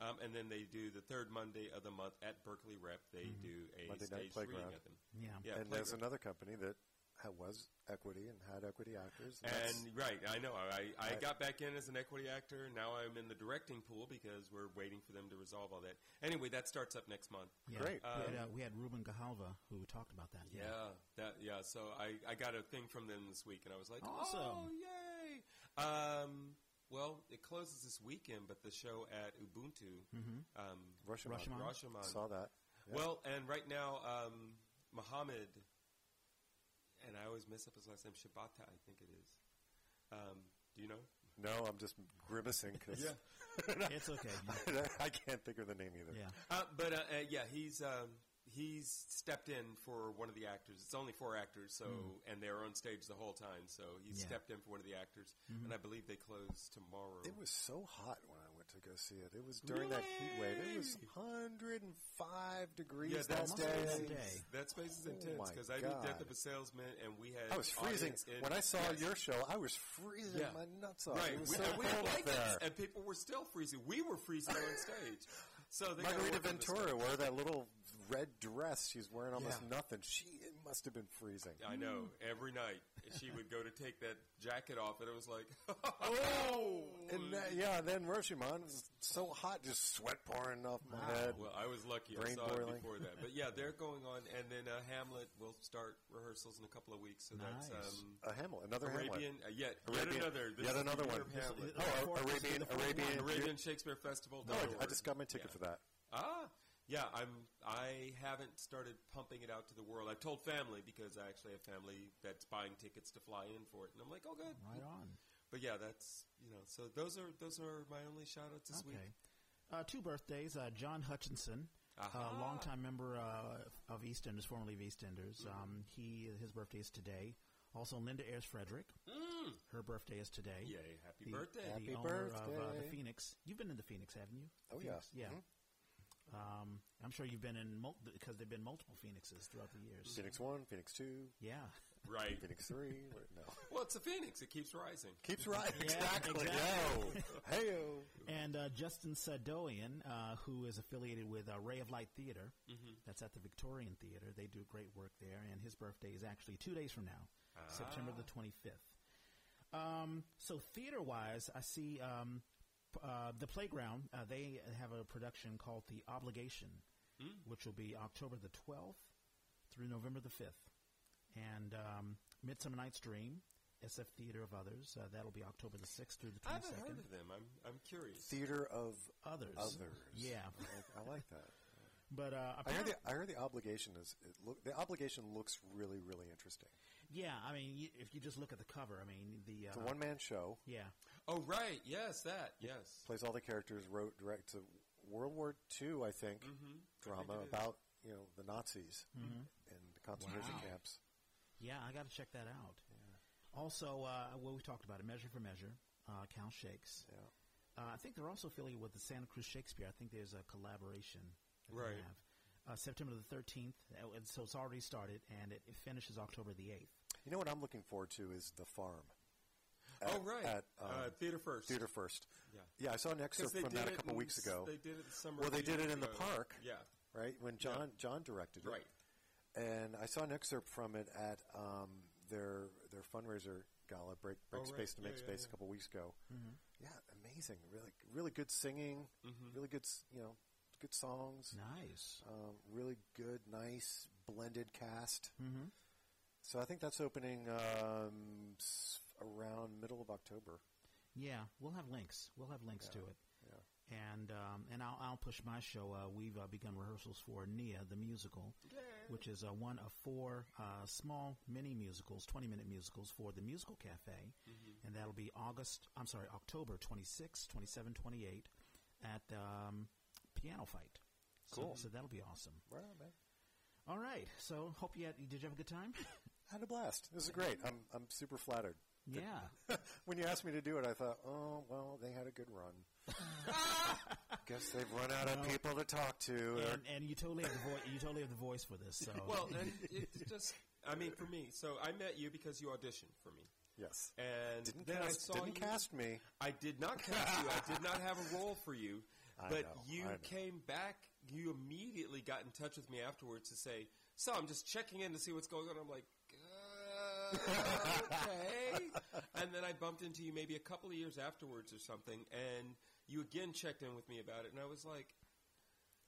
Um, and then they do the third Monday of the month at Berkeley Rep. They do a Monday Night stage reading Playground. of them. Yeah. Yeah, and there's another company that ha- was equity and had equity actors. And that's- right, I know. I, I I- got back in as an equity actor. Now I'm in the directing pool because we're waiting for them to resolve all that. Anyway, that starts up next month. Yeah. Great. we, had, Um, uh, we had Ruben Gahalva who talked about that. Yeah, that yeah. So I, I got a thing from them this week, and I was like, Awesome. oh yay! Um, well, it closes this weekend, but the show at Ubuntu, um, Rashomon. Rashomon. Rashomon. Saw that. Yeah. Well, and right now, um, Muhammad, and I always mess up his last name, Shabata, I think it is. Um, do you know? no, I'm just grimacing because [LAUGHS] It's okay. [LAUGHS] I can't think of the name either. yeah. Uh, but uh, uh, yeah, he's um, he's stepped in for one of the actors. It's only four actors, so hmm. and they're on stage the whole time. So he Yeah. stepped in for one of the actors, mm-hmm. and I believe they close tomorrow. It was so hot when I went to go see it. It was during that heat wave. It was 105 degrees yeah, that that's must day. that day. That space is Oh intense because I did Death of a Salesman, and we had I was freezing audience when I saw Yes. your show. I was freezing Yeah. my nuts off. Right, It was we, so we cold had there. and people were still freezing. We were freezing on stage. So they gotta Margarita work on this Ventura stuff. wore that little red dress. She's wearing almost Yeah. nothing. She it must have been freezing. I know. Every night she would go to take that jacket off, and it was like, [LAUGHS] oh. And that, yeah, then Rashomon was so hot, just sweat pouring off my head. Well, I was lucky. I Brain saw boiling. it before that. But yeah, they're going on, and then uh, Hamlet will start rehearsals in a couple of weeks. So that's Nice. um, A Hamlet, another Arabian. Hamlet. Uh, yet, Arabian- yet another. Yet another one. Hamlet. Oh, fourth- Arabian, Arabian. Arabian Shakespeare Festival. No, I, I just got my ticket Yeah. for that. Ah, yeah. I'm. I haven't started pumping it out to the world. I've told family because I actually have family that's buying tickets to fly in for it, and I'm like, oh, good. Right on. But yeah, that's you know. So those are those are my only shout outs this Okay. week. Uh, two birthdays. Uh, John Hutchinson, a Aha. longtime member uh, of EastEnders, formerly of EastEnders. Um, he his birthday is today. Also, Linda Ayers Frederick. Mm. Her birthday is today. Yay! Happy The, birthday. the Happy owner of uh, the. Phoenix. You've been in the Phoenix, haven't you? Oh, Phoenix? yeah. Yeah. Mhm. Um, I'm sure you've been in mul- because there've been multiple Phoenixes throughout the years. Phoenix 1, Phoenix 2, Yeah. Right. Phoenix 3. Wait, no. [LAUGHS] Well, it's a phoenix. It keeps rising. Keeps [LAUGHS] right. Yeah, exactly. exactly. [LAUGHS] Hey, And uh, Justin Sadoian, uh, who is affiliated with uh, Ray of Light Theater, that's at the Victorian Theater. They do great work there, and his birthday is actually two days from now, September the 25th. Um, so theater-wise, I see um, p- uh, the Playground. Uh, they have a production called The Obligation, which will be October the 12th through November the 5th. And um, Midsummer Night's Dream, SF Theater of Others, uh, that'll be October the 6th through the 22nd. I haven't heard of them. I'm I'm curious. theater of Others. others. Yeah. I like, I like that. [LAUGHS] But uh, I heard the I heard the obligation is it look, the obligation looks really really interesting. Yeah, I mean, y if you just look at the cover, I mean, the uh, It's a one man show. yeah, Oh right, yes, that yes. Plays all the characters. Wrote direct to World War II, I think, Mm-hmm. drama it is. about you know the Nazis and the concentration Wow. camps. yeah, I got to check that out. Also, uh, well, we talked about it, Measure for Measure, uh, Cal Shakes. Yeah. Uh, I think they're also affiliated with the Santa Cruz Shakespeare. I think there's a collaboration. That they Right. have. Uh, September the 13th, uh, and so it's already started, and it, it finishes October the 8th. You know what I'm looking forward to is the farm. oh right, At um, uh, theater first. Theater First. Yeah. Yeah, I saw an excerpt from that a couple in weeks s- ago. They did it the summer. Well, they did it years in the park. Yeah, right? When John John directed it, right. And I saw an excerpt from it at um, their their fundraiser gala, Break Break Oh, right. Space to Yeah, Make yeah, Space, yeah. a couple weeks ago. Mm-hmm. Yeah, amazing. Really, really good singing. Mm-hmm. Really good, you know, good songs. Nice. Um, really good, nice blended cast. Mm-hmm. So I think that's opening um, s- around middle of October. Yeah, we'll have links. We'll have links to it. Yeah. And um, and I'll, I'll push my show. Uh, we've uh, begun rehearsals for Nia the musical, which is uh, one of four uh, small mini musicals, twenty minute musicals for the Musical Cafe, and that'll be August. I'm sorry, October 26, 27, 28 at um, PianoFight. So- Cool. So, that'll be awesome. Right on, man. All right. So hope you had. Did you have a good time? [LAUGHS] Had a blast. This is great. I'm I'm super flattered. yeah. [LAUGHS] when you asked me to do it, I thought, oh well, they had a good run. [LAUGHS] Guess they've run out of people to talk to. And, and you totally have the voice. You totally have the voice for this. So Well, and it's just, I mean, for me, so I met you because you auditioned for me. yes, And didn't then cast, I saw didn't you. cast me. I did not cast you. I did not have a role for you. [LAUGHS] I but know, you I know. came back. You immediately got in touch with me afterwards to say, "So I'm just checking in to see what's going on." I'm like, "Okay." and then I bumped into you maybe a couple of years afterwards or something, and you again checked in with me about it, and I was like,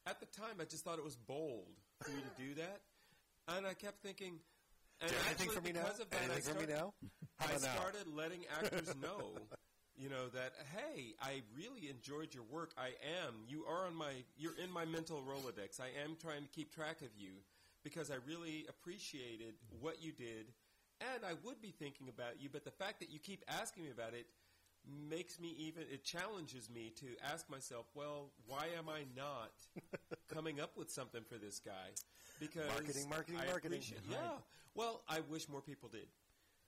at the time, I just thought it was bold for you to do that, and I kept thinking. And anything actually, for me now? of that, I Anything for me now? I started letting actors [LAUGHS] know, you know, that hey, I really enjoyed your work. I am. You are on my. You're in my mental rolodex. I am trying to keep track of you because I really appreciated what you did, and I would be thinking about you. But the fact that you keep asking me about it makes me even. It challenges me to ask myself, well, why am I not [LAUGHS] coming up with something for this guy? Because Marketing, marketing, I marketing. appreciate- Right. Yeah. Well, I wish more people did.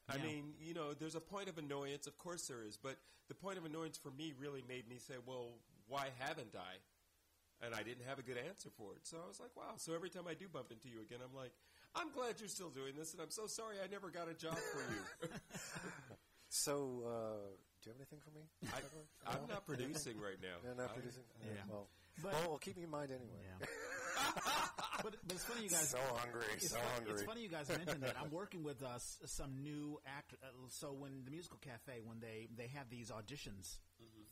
I mean, you know, there's a point of annoyance. Of course there is. But the point of annoyance for me really made me say, well, why haven't I? And I didn't have a good answer for it. So I was like, wow. So every time I do bump into you again, I'm like, I'm glad you're still doing this. And I'm so sorry I never got a job for you. [LAUGHS] So, uh, do you have anything for me? I, I'm not producing right now. No, not I- producing. Yeah. Well, But- well, well, keep me in mind anyway. Yeah. [LAUGHS] but, but it's funny you guys. So hungry, It's, so fu- hungry. it's funny you guys mentioned that. I'm [LAUGHS] working with uh, s- some new actor. Uh, so when the musical cafe, when they they have these auditions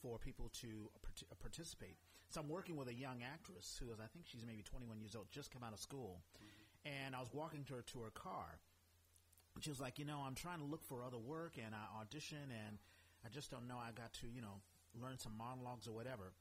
for people to parti- uh, participate. So I'm working with a young actress who is, I think she's maybe 21 years old, just come out of school, and I was walking to her to her car. And she was like, you know, I'm trying to look for other work and I audition and I just don't know. I got to, you know, learn some monologues or whatever.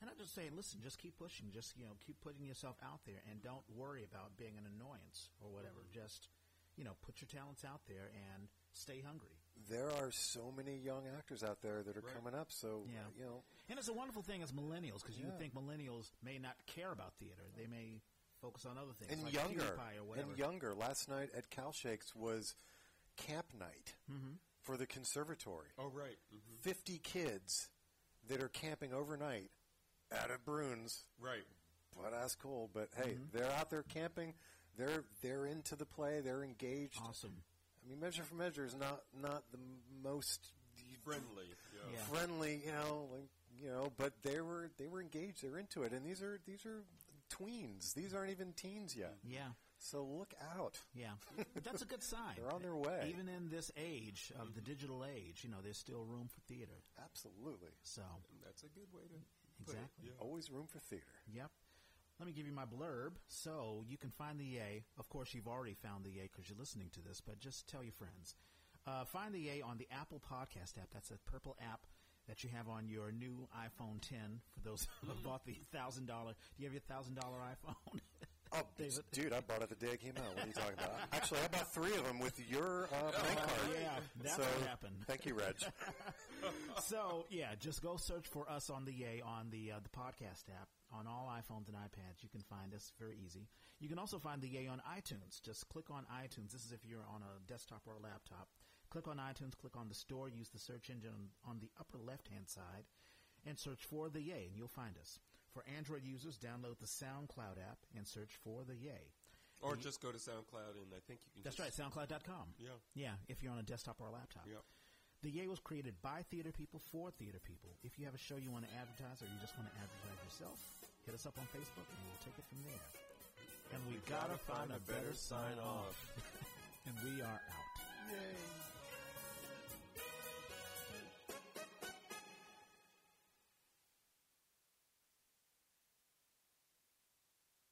And I just say, listen, just keep pushing. Just, you know, keep putting yourself out there and don't worry about being an annoyance or whatever. Mm-hmm. Just, you know, put your talents out there and stay hungry. There are so many young actors out there that are Right. coming up. So, Yeah. you know, And it's a wonderful thing as millennials because you would think millennials may not care about theater. They may focus on other things and like younger, PewDiePie or and younger. Last night at Cal Shakes was camp night Mm-hmm. for the conservatory. Oh, right. hmm 50 kids that are camping overnight out at Bruns. Right. Butt ass cold, but hey, Mm-hmm. they're out there camping. They're they're into the play. They're engaged. Awesome. I mean, Measure for Measure is not not the most Friendly. Yeah. Yeah. friendly, you know, like you know, but they were they were engaged. They're into it, and these are these are tweens. These aren't even teens yet. Yeah. So look out. Yeah, but [LAUGHS] that's a good sign. They're on their way. Even in this age of the digital age, you know, there's still room for theater. Absolutely, So, That's a good way to put exactly. it. Yeah. always room for theater. Yep. Let me give you my blurb. So you can find the Yay. Of course, you've already found the Yay because you're listening to this, but just tell your friends. Uh, find the Yay on the Apple Podcast app. That's a purple app that you have on your new iPhone 10. For those [LAUGHS] who have bought the thousand dollar, do you have your thousand dollar iPhone? Oh, [LAUGHS] David. dude, I bought it the day it came out. What are you talking about? Actually, I bought three of them with your uh, bank Oh, card. yeah, that's so, happened. Thank you, Reg. [LAUGHS] so yeah, just go search for us on the Yay on the uh, the podcast app on all iPhones and iPads. You can find us very easy. You can also find the Yay on iTunes. Just click on iTunes. This is if you're on a desktop or a laptop. Click on iTunes. Click on the store. Use the search engine on, on the upper left hand side, and search for the Yay, and you'll find us. For Android users, download the SoundCloud app and search for the Yay. Or just go to SoundCloud and I think you can. That's right, just, SoundCloud.com. Yeah. Yeah, if you're on a desktop or a laptop. Yeah. The Yay was created by theater people for theater people. If you have a show you want to advertise or you just want to advertise yourself, hit us up on Facebook and we'll take it from there. And we gotta find a better sign off. [LAUGHS] and we are out. Yay.